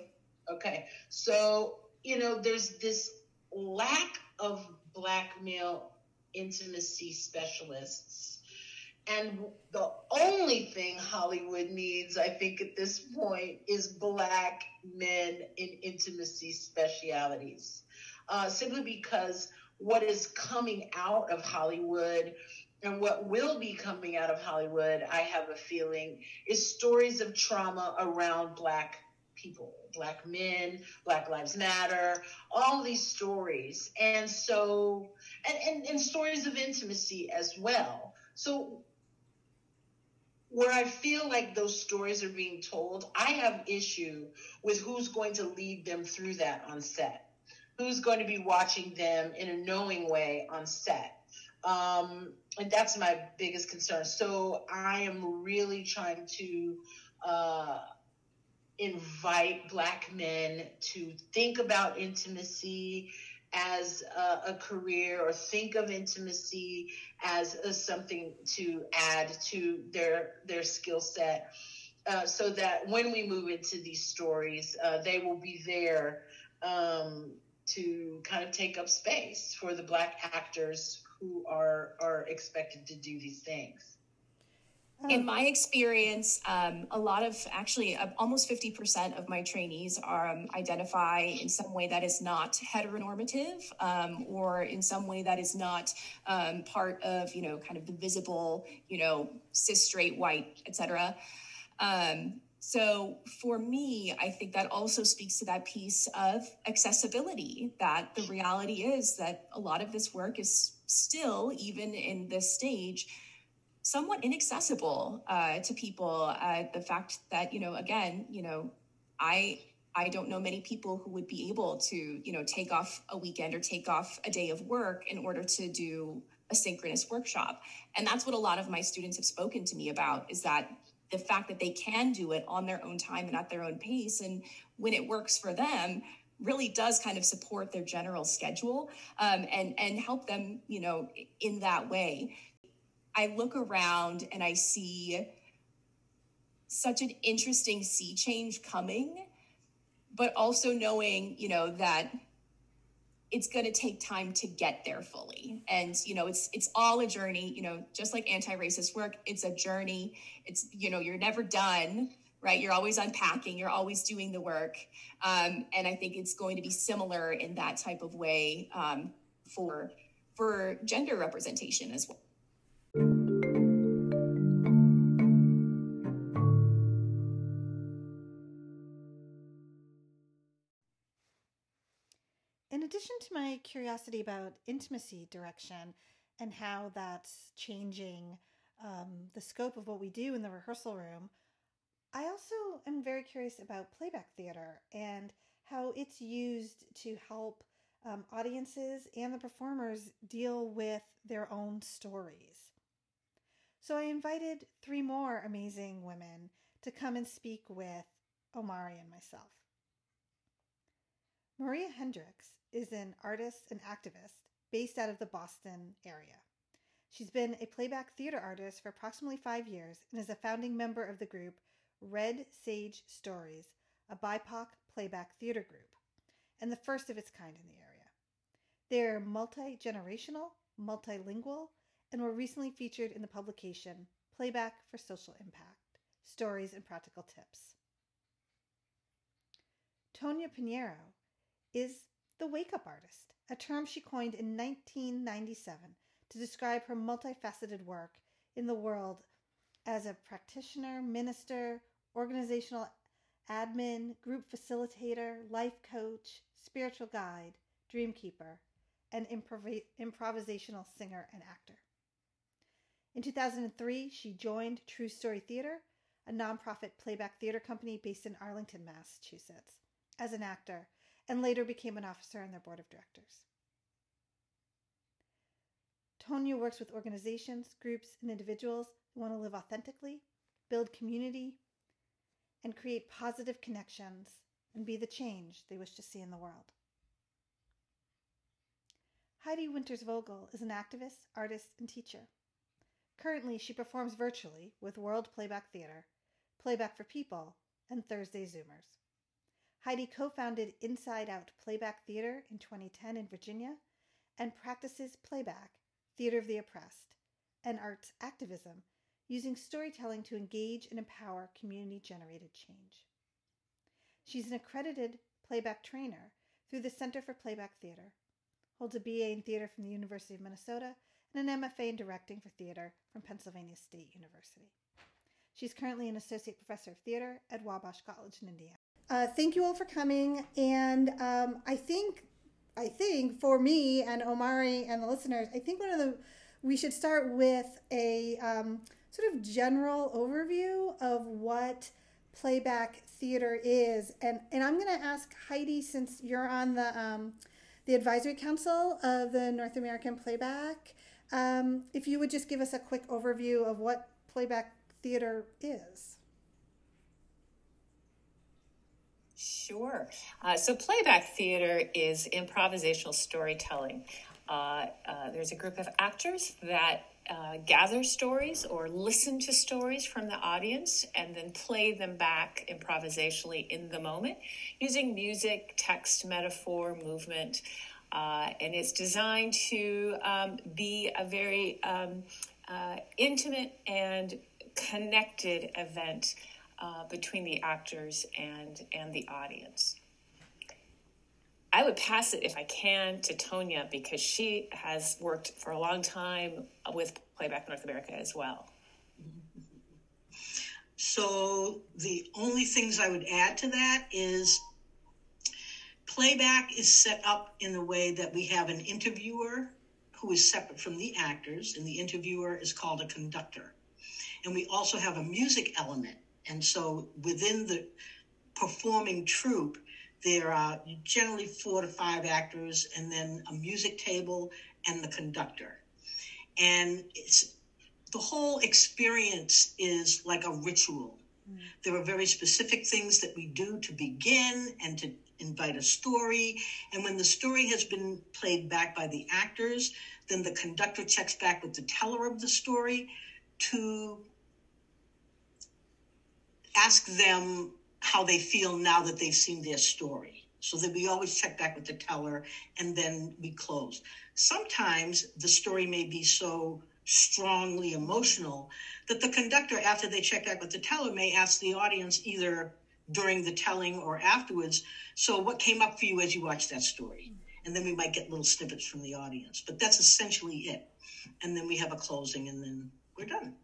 Okay, so you know, there's this lack of black male intimacy specialists And the only thing Hollywood needs, I think, at this point is black men in intimacy specialities. Uh, simply because what is coming out of Hollywood and what will be coming out of Hollywood, I have a feeling, is stories of trauma around black people, black men, Black Lives Matter, all these stories. And so, and, and, and stories of intimacy as well. So where I feel like those stories are being told, I have issue with who's going to lead them through that on set. Who's going to be watching them in a knowing way on set? Um, and that's my biggest concern. So I am really trying to uh, invite Black men to think about intimacy as a, a, career or think of intimacy as something to add to their their skill set uh, so that when we move into these stories uh, they will be there um, to kind of take up space for the black actors who are are expected to do these things in my experience, um, a lot of actually uh, almost 50% of my trainees are um, identify in some way that is not heteronormative um, or in some way that is not um, part of, you know, kind of the visible, you know, cis, straight, white, etc. Um, so for me, I think that also speaks to that piece of accessibility that the reality is that a lot of this work is still, even in this stage, somewhat inaccessible uh, to people. Uh, the fact that you know, again, you know, I I don't know many people who would be able to you know take off a weekend or take off a day of work in order to do a synchronous workshop, and that's what a lot of my students have spoken to me about is that the fact that they can do it on their own time and at their own pace and when it works for them really does kind of support their general schedule um, and and help them you know in that way. I look around and I see such an interesting sea change coming, but also knowing, you know, that it's going to take time to get there fully. And you know it's it's all a journey you know just like anti-racist work it's a journey. It's you know you're never done right? You're always unpacking you're always doing the work um, and i think it's going to be similar in that type of way um, for for gender representation as well. In addition to my curiosity about intimacy direction and how that's changing um, the scope of what we do in the rehearsal room, I also am very curious about playback theater and how it's used to help um, audiences and the performers deal with their own stories. So I invited three more amazing women to come and speak with Omari and myself. Maria Hendricks is an artist and activist based out of the Boston area. She's been a playback theater artist for approximately five years and is a founding member of the group Red Sage Stories, a BIPOC playback theater group, and the first of its kind in the area. They're multi generational, multilingual, and were recently featured in the publication Playback for Social Impact Stories and Practical Tips. Tonia Pinheiro is the wake up artist, a term she coined in 1997 to describe her multifaceted work in the world as a practitioner, minister, organizational admin, group facilitator, life coach, spiritual guide, dream keeper, and improv- improvisational singer and actor. In 2003, she joined True Story Theater, a nonprofit playback theater company based in Arlington, Massachusetts, as an actor, and later became an officer on their board of directors. Tonia works with organizations, groups, and individuals who want to live authentically, build community, and create positive connections and be the change they wish to see in the world. Heidi Winters Vogel is an activist, artist, and teacher. Currently, she performs virtually with World Playback Theater, Playback for People, and Thursday Zoomers. Heidi co founded Inside Out Playback Theater in 2010 in Virginia and practices playback, theater of the oppressed, and arts activism using storytelling to engage and empower community generated change. She's an accredited playback trainer through the Center for Playback Theater, holds a BA in theater from the University of Minnesota, and an MFA in directing for theater from Pennsylvania State University. She's currently an associate professor of theater at Wabash College in Indiana. Uh, thank you all for coming, and um, I think, I think for me and Omari and the listeners, I think one of the we should start with a um, sort of general overview of what playback theater is, and and I'm going to ask Heidi since you're on the um, the advisory council of the North American Playback. Um, if you would just give us a quick overview of what playback theater is. Sure. Uh, so, playback theater is improvisational storytelling. Uh, uh, there's a group of actors that uh, gather stories or listen to stories from the audience and then play them back improvisationally in the moment using music, text, metaphor, movement. Uh, and it's designed to um, be a very um, uh, intimate and connected event uh, between the actors and, and the audience. I would pass it if I can to Tonia because she has worked for a long time with Playback North America as well. So the only things I would add to that is playback is set up in a way that we have an interviewer who is separate from the actors, and the interviewer is called a conductor. And we also have a music element. And so within the performing troupe, there are generally four to five actors, and then a music table and the conductor. And it's the whole experience is like a ritual. Mm. There are very specific things that we do to begin and to invite a story. And when the story has been played back by the actors, then the conductor checks back with the teller of the story to ask them how they feel now that they've seen their story. So that we always check back with the teller and then we close. Sometimes the story may be so strongly emotional that the conductor, after they check back with the teller, may ask the audience either during the telling or afterwards, so what came up for you as you watched that story? And then we might get little snippets from the audience, but that's essentially it. And then we have a closing and then we're done.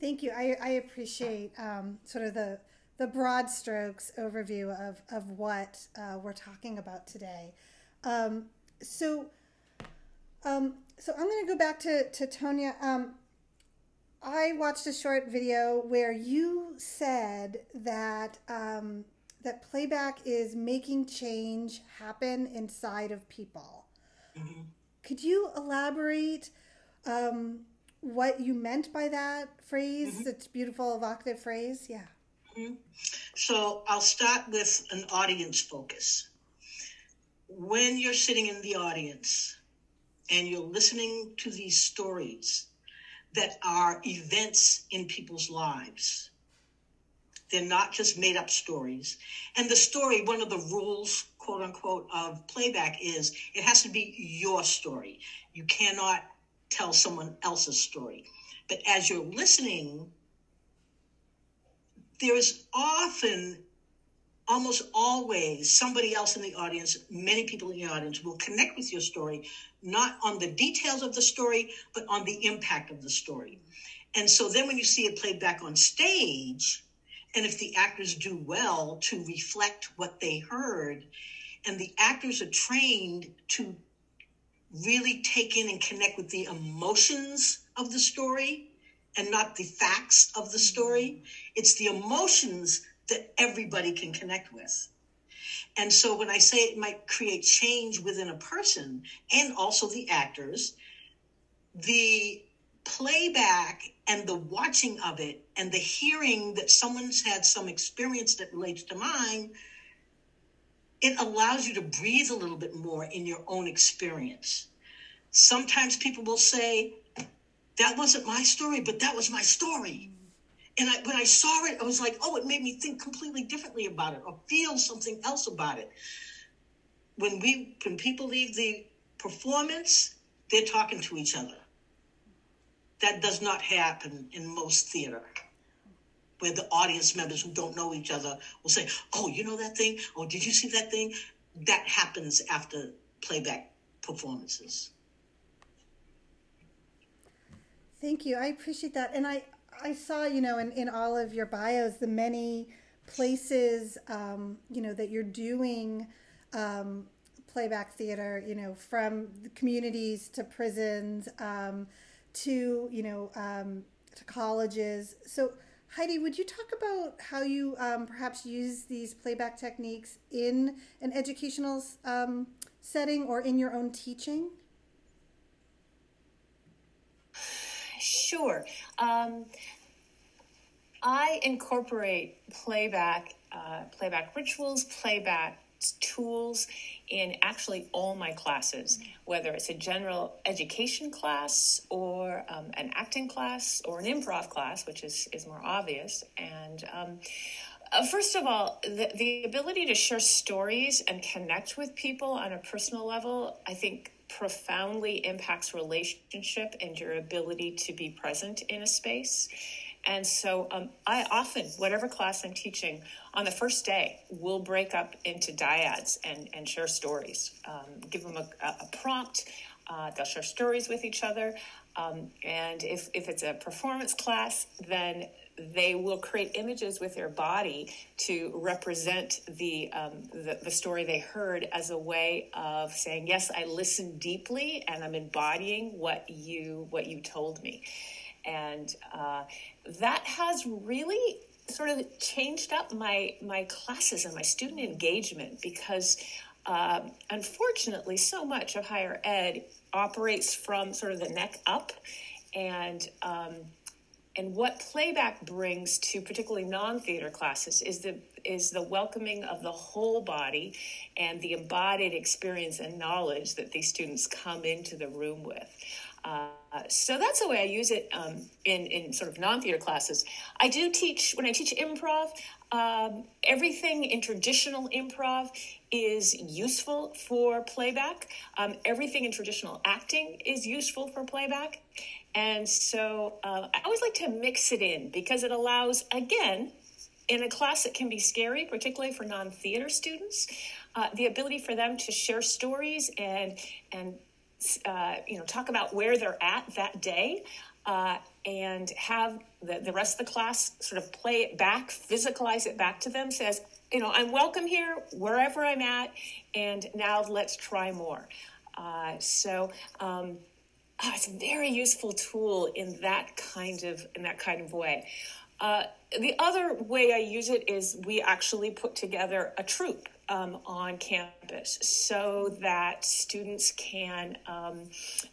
Thank you. I, I appreciate um, sort of the the broad strokes overview of of what uh, we're talking about today. Um, so, um, so I'm going to go back to to Tonia. Um, I watched a short video where you said that um, that playback is making change happen inside of people. Mm-hmm. Could you elaborate? Um, what you meant by that phrase, mm-hmm. It's beautiful, evocative phrase. Yeah. Mm-hmm. So I'll start with an audience focus. When you're sitting in the audience and you're listening to these stories that are events in people's lives, they're not just made up stories. And the story, one of the rules, quote unquote, of playback is it has to be your story. You cannot tell someone else's story. But as you're listening, there's often, almost always, somebody else in the audience, many people in the audience will connect with your story, not on the details of the story, but on the impact of the story. And so then when you see it played back on stage, and if the actors do well to reflect what they heard, and the actors are trained to really take in and connect with the emotions of the story and not the facts of the story. Mm-hmm. It's the emotions that everybody can connect with. And so when I say it might create change within a person and also the actors, the playback and the watching of it and the hearing that someone's had some experience that relates to mine it allows you to breathe a little bit more in your own experience. Sometimes people will say, that wasn't my story, but that was my story. And I, when I saw it, I was like, oh, it made me think completely differently about it or feel something else about it. When we, when people leave the performance, they're talking to each other. That does not happen in most theater, where the audience members who don't know each other will say, "Oh, you know that thing? Oh, did you see that thing?" That happens after playback performances. Thank you. I appreciate that. And I, I saw, you know, in, in all of your bios, the many places, um, you know, that you're doing um, playback theater, you know, from communities to prisons um, to, you know, um, to colleges. So, Heidi, would you talk about how you um, perhaps use these playback techniques in an educational um, setting or in your own teaching? Sure. Um, I incorporate playback, uh, playback rituals, playback tools in actually all my classes, whether it's a general education class or um, an acting class or an improv class, which is, is more obvious. And um, uh, first of all, the, the ability to share stories and connect with people on a personal level, I think profoundly impacts relationship and your ability to be present in a space. And so um, I often, whatever class I'm teaching, on the first day, we'll break up into dyads and, and share stories. Um, give them a, a prompt. Uh, they'll share stories with each other. Um, and if, if it's a performance class, then they will create images with their body to represent the, um, the, the story they heard as a way of saying, "Yes, I listened deeply, and I'm embodying what you what you told me." And uh, that has really sort of changed up my my classes and my student engagement because um, unfortunately so much of higher ed operates from sort of the neck up and um, and what playback brings to particularly non-theater classes is the is the welcoming of the whole body and the embodied experience and knowledge that these students come into the room with uh, so that's the way I use it um, in in sort of non-theater classes. I do teach when I teach improv. Um, everything in traditional improv is useful for playback. Um, everything in traditional acting is useful for playback. And so uh, I always like to mix it in because it allows, again, in a class that can be scary, particularly for non theater students, uh, the ability for them to share stories and and uh, you know talk about where they're at that day uh, and have the, the rest of the class sort of play it back physicalize it back to them says you know i'm welcome here wherever i'm at and now let's try more. Uh, so um, oh, it's a very useful tool in that kind of in that kind of way. Uh, the other way i use it is we actually put together a troupe um, on campus so that students can um,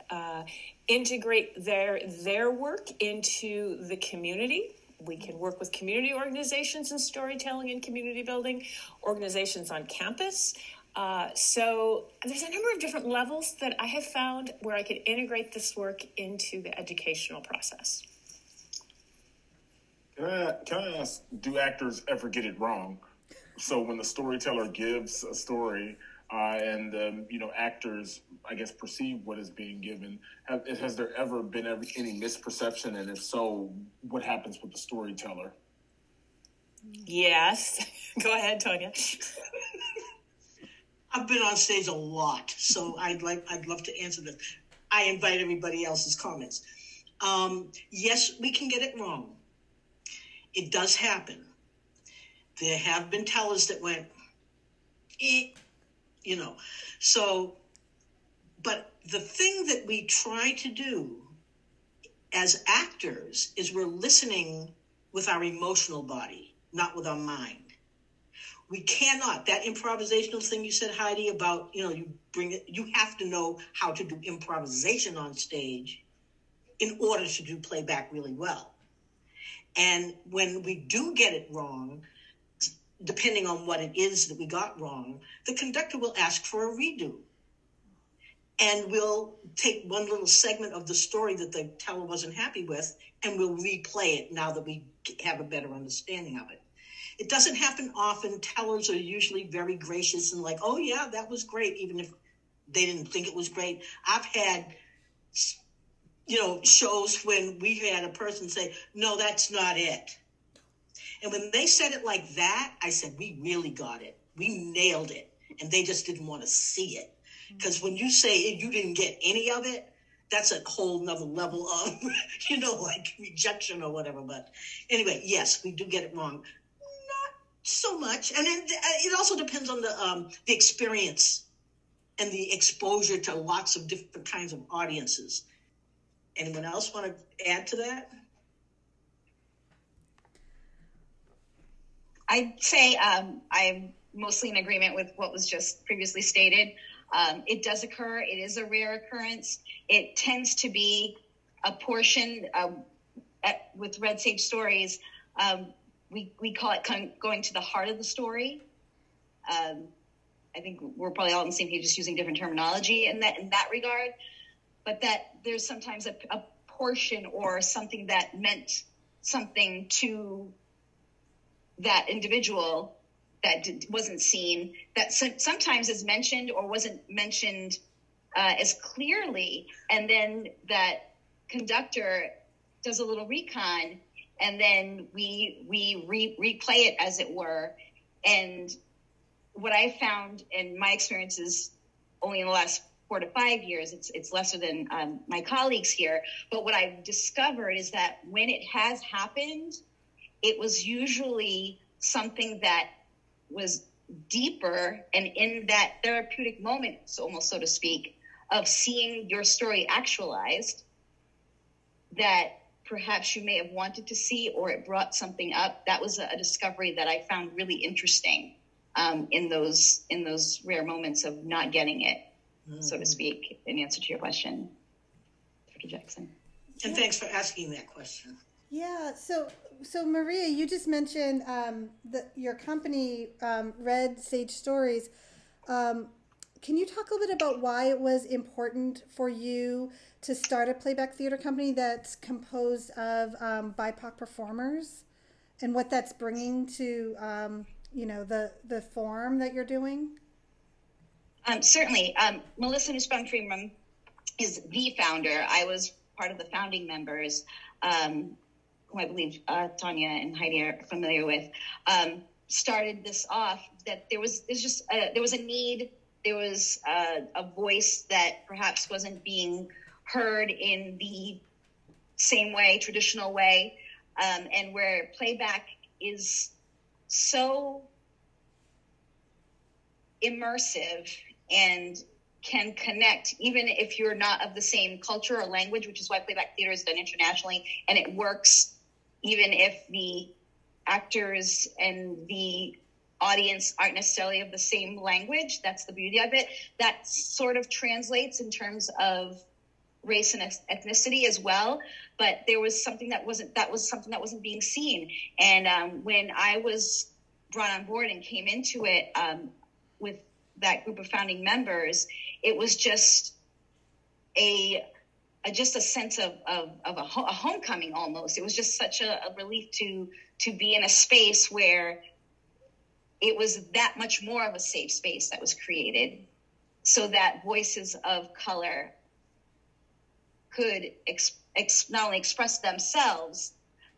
uh, integrate their their work into the community. We can work with community organizations in storytelling and community building, organizations on campus. Uh, so there's a number of different levels that I have found where I can integrate this work into the educational process. Can I, can I ask, do actors ever get it wrong? So when the storyteller gives a story uh, and um, you know actors i guess perceive what is being given have, has there ever been any misperception? And if so what happens with the storyteller? Yes. Go ahead Tonia. I've been on stage a lot so i'd like i'd love to answer this. I invite everybody else's comments. Um, yes we can get it wrong. It does happen there have been tellers that went, eh, you know. So, but the thing that we try to do as actors is we're listening with our emotional body, not with our mind. We cannot, that improvisational thing you said, Heidi, about, you know, you bring it, you have to know how to do improvisation on stage in order to do playback really well. And when we do get it wrong, depending on what it is that we got wrong, the conductor will ask for a redo. And we'll take one little segment of the story that the teller wasn't happy with and we'll replay it now that we have a better understanding of it. It doesn't happen often. Tellers are usually very gracious and like, oh, yeah, that was great, even if they didn't think it was great. I've had you know, shows when we had a person say, no, that's not it. And when they said it like that, I said, we really got it. We nailed it. And they just didn't want to see it. Because when you say you didn't get any of it, that's a whole nother level of, you know, like rejection or whatever. But anyway, yes, we do get it wrong. Not so much. And then uh, it also depends on the um, the experience and the exposure to lots of different kinds of audiences. Anyone else want to add to that? I'd say um, I'm mostly in agreement with what was just previously stated. Um, it does occur. It is a rare occurrence. It tends to be a portion um, at, with Red Sage Stories. Um, we, we call it con- going to the heart of the story. Um, I think we're probably all on the same page, just using different terminology in that in that regard. But that there's sometimes a, a portion or something that meant something to that individual that wasn't seen that sometimes is mentioned or wasn't mentioned uh, as clearly. And then that conductor does a little recon and then we we re- replay it as it were. And what i found in my experiences only in the last four to five years it's it's lesser than um, my colleagues here. But what i've discovered is that when it has happened it was usually something that was deeper and in that therapeutic moment, so almost so to speak, of seeing your story actualized that perhaps you may have wanted to see or it brought something up. That was a, discovery that I found really interesting um, in those in those rare moments of not getting it, mm-hmm. so to mm-hmm. speak, in answer to your question, Dr. Jackson. And thanks for asking that question. Yeah. So, so Maria, you just mentioned um, your company, um, Red Sage Stories. Um, can you talk a little bit about why it was important for you to start a playback theater company that's composed of um, BIPOC performers, and what that's bringing to um, you know the the form that you're doing? Um, certainly, Melissa Nussbaum Friedman is the founder. I was part of the founding members. Um, who I believe uh, Tanya and Heidi are familiar with, um, started this off. That there was there's just a, there was a need, there was a, a voice that perhaps wasn't being heard in the same way, traditional way, um, and where playback is so immersive and can connect even if you're not of the same culture or language which is why playback theater is done internationally and it works even if the actors and the audience aren't necessarily of the same language. That's the beauty of it. That sort of translates in terms of race and ethnicity as well. But there was something that wasn't that was something that wasn't being seen. And um, when I was brought on board and came into it um, with that group of founding members, it was just a a, just a sense of, of, of a, ho- a, homecoming almost. It was just such a, a relief to to be in a space where it was that much more of a safe space that was created so that voices of color could ex- ex- not only express themselves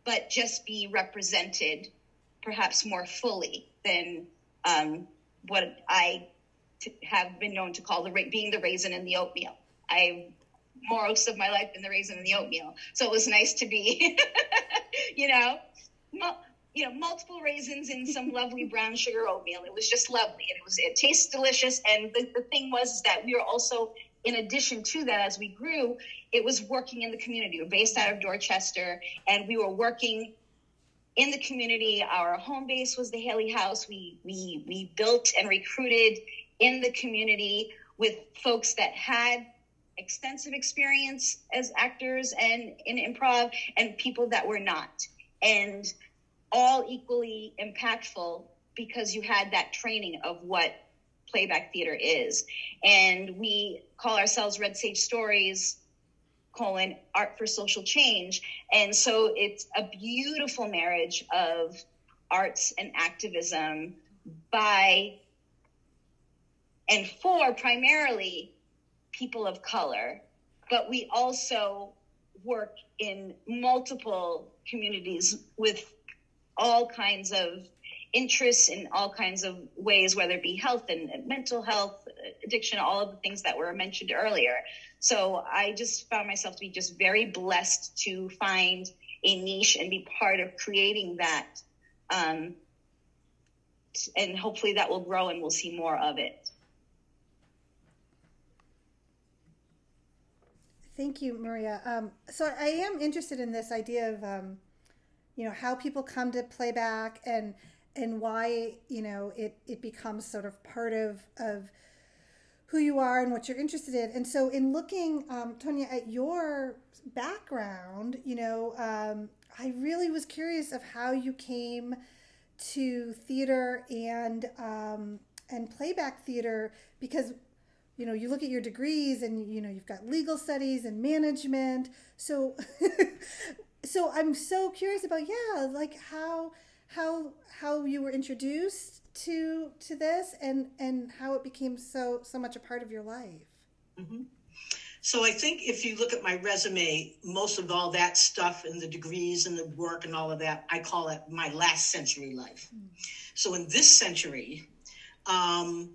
but just be represented perhaps more fully than um, what I t- have been known to call the ra- being the raisin in the oatmeal. I most of my life in the raisin and the oatmeal. So it was nice to be, you know, you know, multiple raisins in some lovely brown sugar oatmeal. It was just lovely, and it was it tastes delicious. And the, the thing was that we were also, in addition to that, as we grew, it was working in the community. We're based out of Dorchester, and we were working in the community. Our home base was the Haley House. We we we built and recruited in the community with folks that had extensive experience as actors and in improv and people that were not. And all equally impactful because you had that training of what playback theater is. And we call ourselves red sage stories colon art for social change. And so it's a beautiful marriage of arts and activism by and for primarily people of color, but we also work in multiple communities with all kinds of interests in all kinds of ways, whether it be health and, mental health, addiction, all of the things that were mentioned earlier. So I just found myself to be just very blessed to find a niche and be part of creating that. Um, and hopefully that will grow and we'll see more of it. Thank you, Maria. Um, so I am interested in this idea of, um, you know, how people come to playback and and why you know it it becomes sort of part of of who you are and what you're interested in. And so, in looking, um, Tonia, at your background, you know, um, I really was curious of how you came to theater and um, and playback theater because you know you look at your degrees and you know you've got legal studies and management so so i'm so curious about yeah like how how how you were introduced to to this and and how it became so so much a part of your life mm-hmm. so i think if you look at my resume most of all that stuff and the degrees and the work and all of that i call it my last century life mm. so in this century um,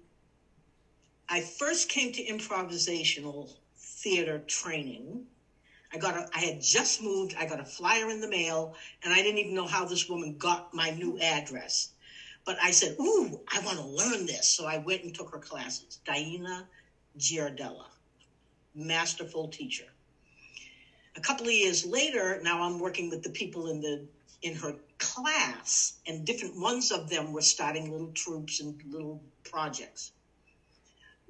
i first came to improvisational theater training I got a, I had just moved. I got a flyer in the mail, and I didn't even know how this woman got my new address. But I said, "Ooh, I want to learn this." So I went and took her classes. Diana Giardella, masterful teacher. A couple of years later, now I'm working with the people in the in her class, and different ones of them were starting little troops and little projects.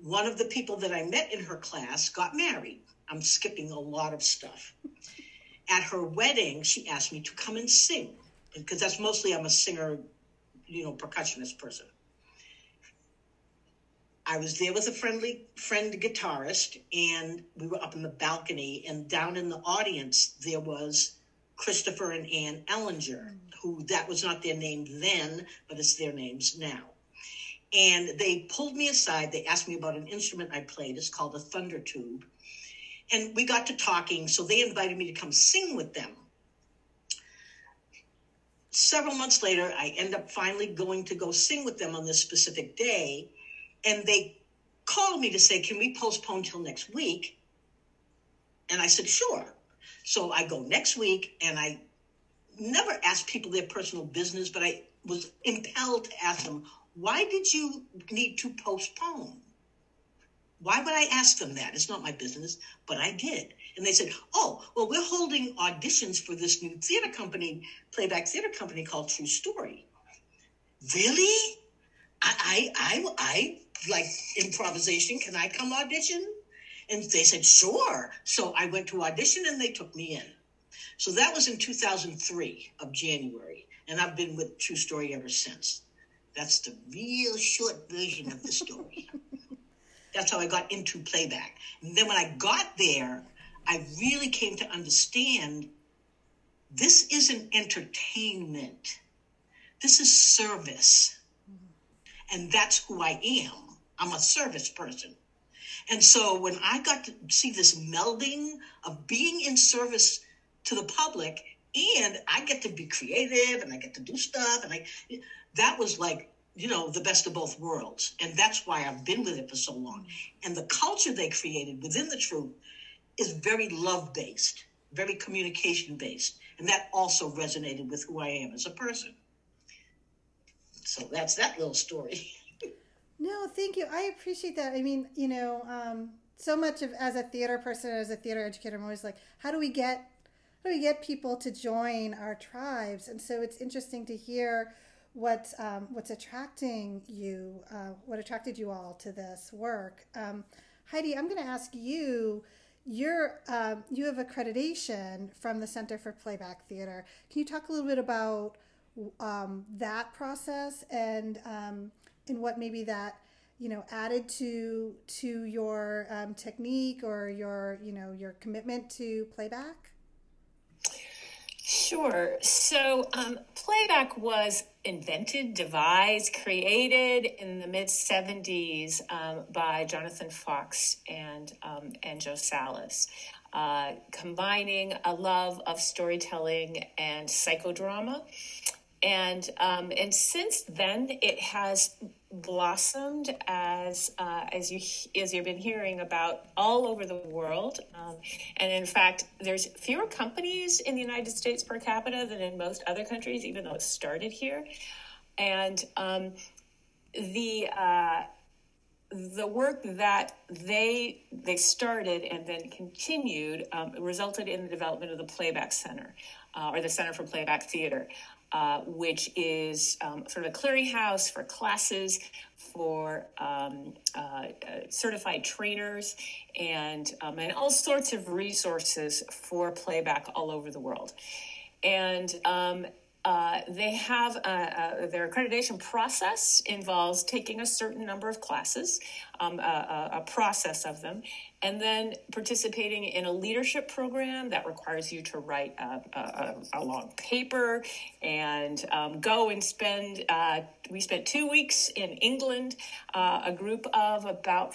One of the people that I met in her class got married I'm skipping a lot of stuff. At her wedding, she asked me to come and sing because that's mostly I'm a singer, you know, percussionist person. I was there with a friendly friend guitarist, and we were up in the balcony, and down in the audience there was Christopher and Ann Ellinger, who that was not their name then, but it's their names now. And they pulled me aside. They asked me about an instrument I played. It's called a thunder tube and we got to talking. So they invited me to come sing with them. Several months later, I end up finally going to go sing with them on this specific day. And they called me to say, Can we postpone till next week? And I said, Sure. So I go next week and I never ask people their personal business, but I was impelled to ask them, Why did you need to postpone? Why would I ask them that? It's not my business, but I did. And they said, Oh, well, we're holding auditions for this new theater company, playback theater company called True Story. Really? I, I, I, I like improvisation. Can I come audition? And they said, Sure. So I went to audition and they took me in. So that was in 2003 of January. And I've been with True Story ever since. That's the real short version of the story. That's how I got into playback. And then when I got there, I really came to understand this isn't entertainment. This is service. Mm-hmm. And that's who I am. I'm a service person. And so when I got to see this melding of being in service to the public and I get to be creative and I get to do stuff and I that was like you know, the best of both worlds. And that's why I've been with it for so long. And the culture they created within the troupe is very love based, very communication based. And that also resonated with who I am as a person. So that's that little story. no, thank you. I appreciate that. I mean, you know, um, so much of as a theater person, as a theater educator, I'm always like, how do we get how do we get people to join our tribes? And so it's interesting to hear what um, what's attracting you, uh, what attracted you all to this work. Um, Heidi, I'm going to ask you. You're um, you have accreditation from the Center for Playback Theater. Can you talk a little bit about um, that process and um, and what maybe that you know added to to your um, technique or your you know your commitment to playback? Sure. So, um, playback was invented, devised, created in the mid 70s um, by Jonathan Fox and, um, and Jo Salas. uh, combining a love of storytelling and psychodrama. And um, and since then, it has blossomed as uh, as you as you've been hearing about all over the world. Um, and in fact, there's fewer companies in the United States per capita than in most other countries, even though it started here. And um, the uh, the work that they they started and then continued um, resulted in the development of the Playback Center, uh, or the Center for Playback Theater, uh, which is um, sort of a clearinghouse for classes for um, uh, uh certified trainers and um, and all sorts of resources for playback all over the world, and um, uh, they have a, a, their accreditation process involves taking a certain number of classes, um, a, a, process of them, and then participating in a leadership program that requires you to write a, long paper and um, go and spend. Uh, we spent two weeks in England, uh, a group of about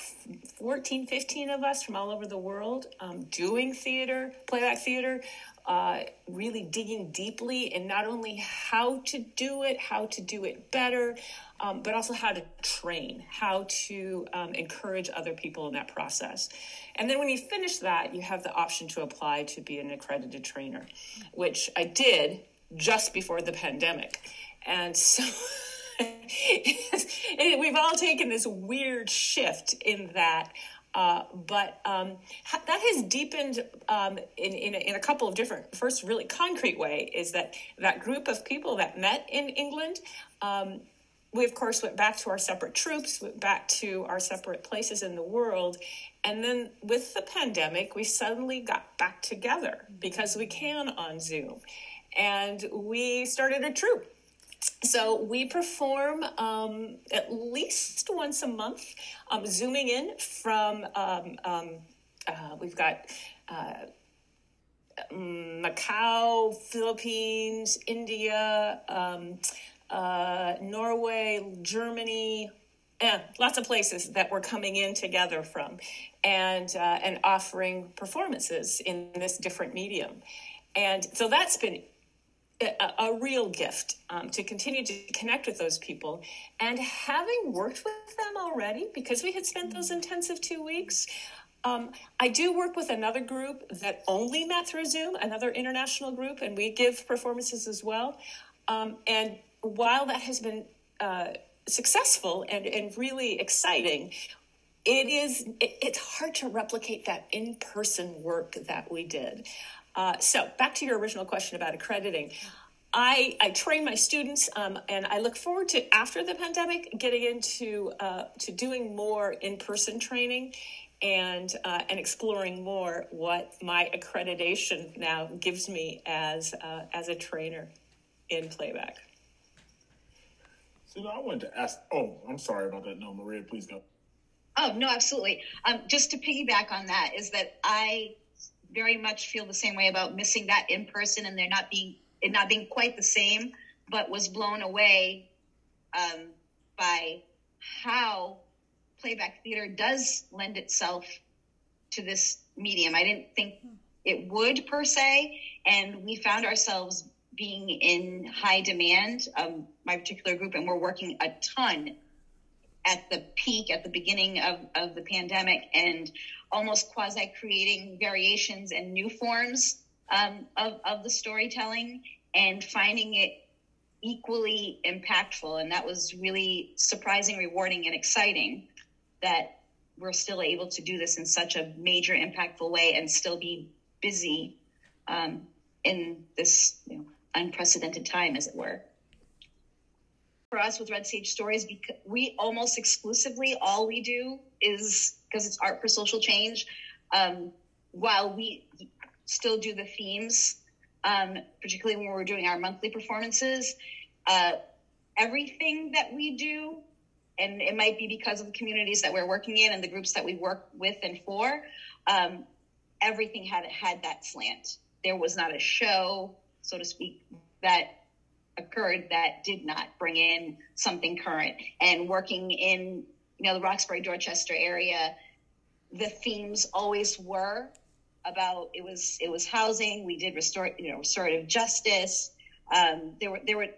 14, 15 of us from all over the world um, doing theater, playback theater uh, really digging deeply in not only how to do it, how to do it better, um, but also how to train, how to um, encourage other people in that process. And then when you finish that, you have the option to apply to be an accredited trainer, which I did just before the pandemic. And so. we've all taken this weird shift in that uh, but um, ha- that has deepened um, in, in a, in, a, couple of different, first, really concrete way is that that group of people that met in England. Um, we, of course, went back to our separate troops, went back to our separate places in the world. And then with the pandemic, we suddenly got back together because we can on Zoom. And we started a troop so we perform um, at least once a month, um, zooming in from, um, um uh, we've got uh, Macau, Philippines, India, um, uh, Norway, Germany, and lots of places that we're coming in together from and, uh, and offering performances in this different medium. And so that's been a, a real gift um, to continue to connect with those people. And having worked with them already, because we had spent those intensive two weeks, um, I do work with another group that only met through Zoom, another international group, and we give performances as well. Um, and while that has been uh, successful and, and really exciting, it is it, it's hard to replicate that in-person work that we did. Uh, so back to your original question about accrediting. I, I train my students, um, and I look forward to after the pandemic getting into uh, to doing more in person training, and uh, and exploring more what my accreditation now gives me as uh, as a trainer in playback. So I wanted to ask. Oh, I'm sorry about that. No, Maria, please go. Oh no, absolutely. Um, just to piggyback on that is that I very much feel the same way about missing that in person and they're not being it not being quite the same, but was blown away um, by how playback theater does lend itself to this medium. I didn't think it would per se, and we found ourselves being in high demand. Um, my particular group, and we're working a ton at the peak at the beginning of, of the pandemic and almost quasi creating variations and new forms um, of, of the storytelling and finding it equally impactful. And that was really surprising, rewarding, and exciting that we're still able to do this in such a major, impactful way and still be busy um, in this you know, unprecedented time, as it were for us with Red Sage Stories because we almost exclusively all we do is because it's art for social change. Um, while we still do the themes, um, particularly when we're doing our monthly performances, uh, everything that we do, and it might be because of the communities that we're working in and the groups that we work with and for, um, everything had had that slant. There was not a show, so to speak, that occurred that did not bring in something current. And working in, you know, the Roxbury, Dorchester area, the themes always were about it was it was housing. We did restore you know restorative justice. Um, there were there were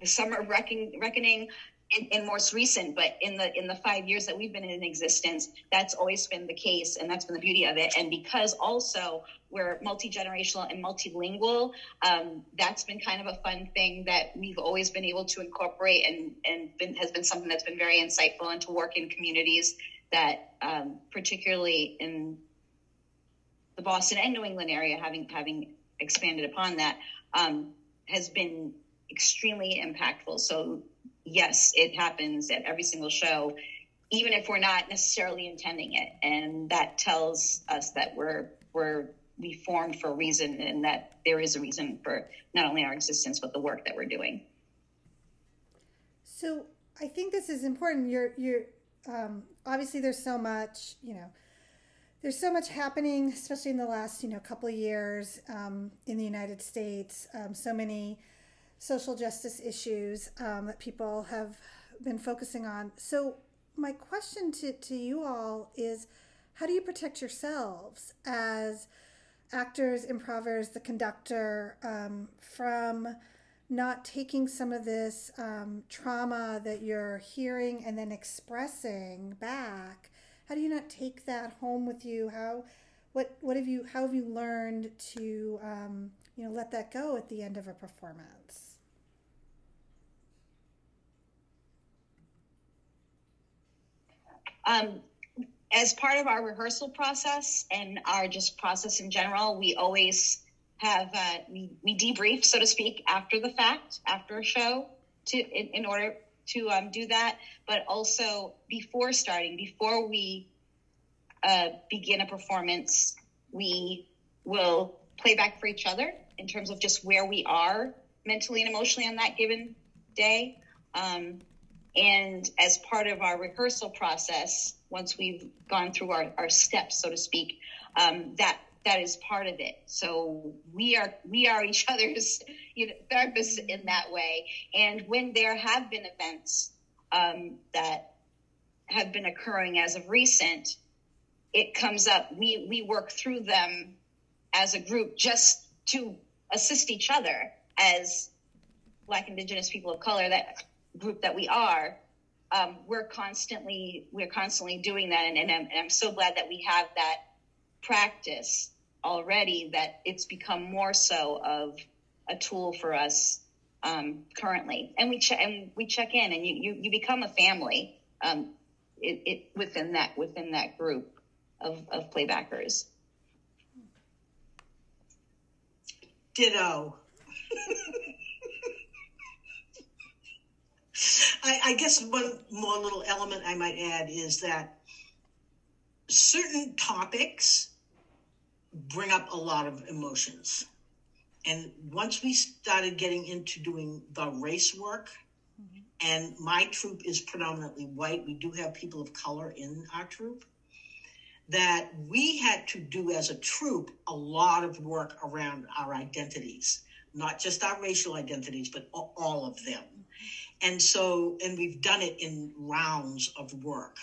the summer reckoning, reckoning in, in most recent, but in the in the five years that we've been in existence, that's always been the case, and that's been the beauty of it. And because also we're multi generational and multilingual, um, that's been kind of a fun thing that we've always been able to incorporate, and and been, has been something that's been very insightful and to work in communities that, um, particularly in the Boston and New England area, having having expanded upon that, um, has been extremely impactful. So yes, it happens at every single show, even if we're not necessarily intending it. And that tells us that we're we're we formed for a reason and that there is a reason for not only our existence but the work that we're doing. So I think this is important. You're you're um, obviously there's so much you know there's so much happening, especially in the last you know couple of years um, in the United States. Um, so many social justice issues um, that people have been focusing on. So, my question to, to you all is how do you protect yourselves as actors, improvers, the conductor um, from not taking some of this um, trauma that you're hearing and then expressing back? How do you not take that home with you? How what what have you how have you learned to um, you know let that go at the end of a performance? Um, as part of our rehearsal process and our just process in general, we always have uh, we, we debrief, so to speak, after the fact, after a show, to in, in order to um, do that. But also before starting, before we uh, begin a performance, we will play back for each other in terms of just where we are mentally and emotionally on that given day. Um, and as part of our rehearsal process, once we've gone through our, our steps, so to speak, um, that that is part of it. So we are we are each other's you know, therapists in that way. And when there have been events um, that have been occurring as of recent, it comes up. We we work through them as a group just to assist each other as Black Indigenous people of color. That group that we are, um, we're constantly we're constantly doing that, and, and, I'm, and I'm so glad that we have that practice already. That it's become more so of a tool for us um, currently, and we check and we check in, and you you, you become a family um, it, it, within that within that group of, of playbackers. Ditto. I, I guess one more little element I might add is that certain topics bring up a lot of emotions. And once we started getting into doing the race work, mm-hmm. and my troop is predominantly white, we do have people of color in our troop, that we had to do as a troop a lot of work around our identities, not just our racial identities, but all of them. And so, and we've done it in rounds of work.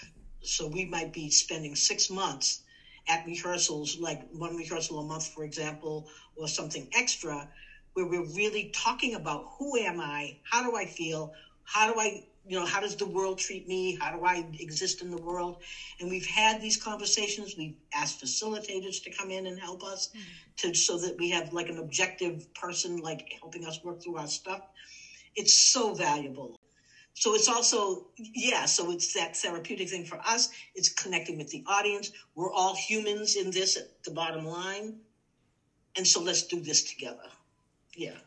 So we might be spending six months at rehearsals, like one rehearsal a month, for example, or something extra, where we're really talking about who am I? How do I feel? How do I, you know, how does the world treat me? How do I exist in the world? And we've had these conversations. We've asked facilitators to come in and help us mm-hmm. to so that we have like an objective person like helping us work through our stuff it's so valuable. So it's also, yeah, so it's that therapeutic thing for us. It's connecting with the audience. We're all humans in this at the bottom line. And so let's do this together. Yeah.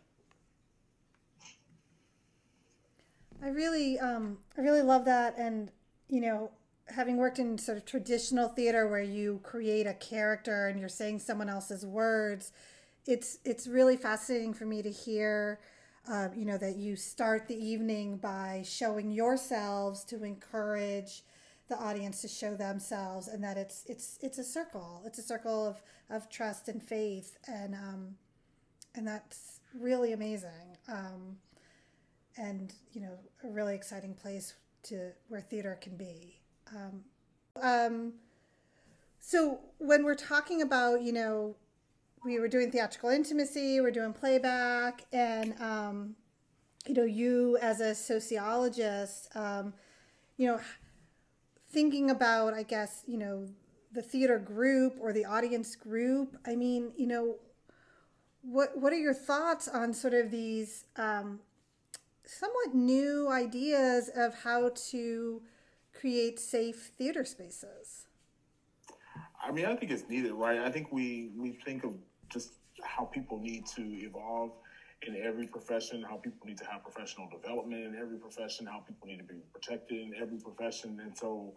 I really, um, I really love that. And, you know, having worked in sort of traditional theater where you create a character and you're saying someone else's words, it's, it's really fascinating for me to hear uh, you know, that you start the evening by showing yourselves to encourage the audience to show themselves, and that it's it's it's a circle. It's a circle of of trust and faith, and um, and that's really amazing. Um, and you know, a really exciting place to where theater can be. Um, um, so when we're talking about, you know, we were doing theatrical intimacy, we're doing playback, and um, you know, you as a sociologist, um, you know, thinking about, I guess, you know, the theater group or the audience group. I mean, you know, what what are your thoughts on sort of these um, somewhat new ideas of how to create safe theater spaces? I mean, I think it's needed, right? I think we we think of just how people need to evolve in every profession, how people need to have professional development in every profession, how people need to be protected in every profession, and so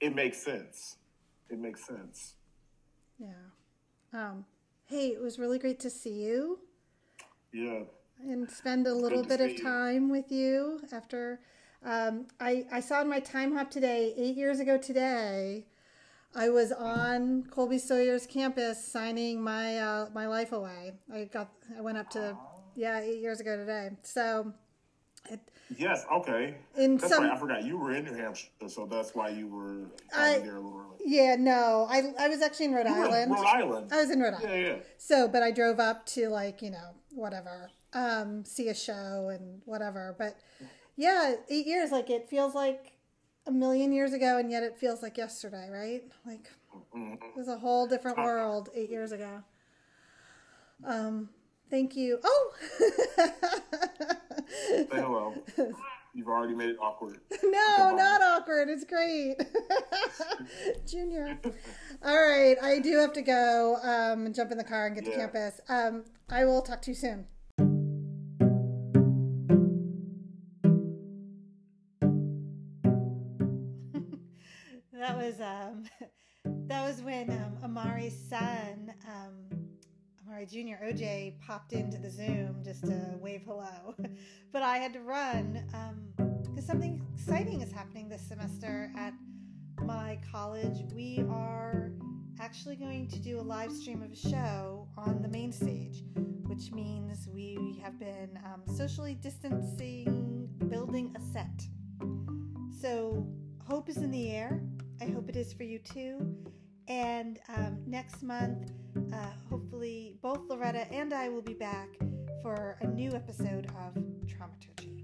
it makes sense. It makes sense. Yeah. Um, hey, it was really great to see you. Yeah. And spend a little bit of time you. with you after. Um, I, I saw in my time hop today, eight years ago today, I was on Colby Sawyer's campus signing my uh, my life away. I got I went up to yeah eight years ago today. So it, yes, okay. In that's some, right. I forgot you were in New Hampshire, so that's why you were I, there a little early. Yeah, no, I I was actually in Rhode you Island. Rhode Island. I was in Rhode Island. Yeah, yeah. So, but I drove up to like you know whatever, um, see a show and whatever. But yeah, eight years. Like it feels like a million years ago, and yet it feels like yesterday, right? Like mm-hmm. it was a whole different world eight years ago. Um, thank you. Oh, say hello. You've already made it awkward. No, not awkward. It's great. Junior. All right. I do have to go um, and jump in the car and get yeah. to campus. Um, I will talk to you soon. Was um, that was when um, Omari's son, um, Amari Jr. OJ, popped into the Zoom just to wave hello. but I had to run because um, something exciting is happening this semester at my college. We are actually going to do a live stream of a show on the main stage, which means we have been um, socially distancing, building a set. So, hope is in the air. I hope it is for you too. And um, next month, uh, hopefully, both Loretta and I will be back for a new episode of Traumaturgy.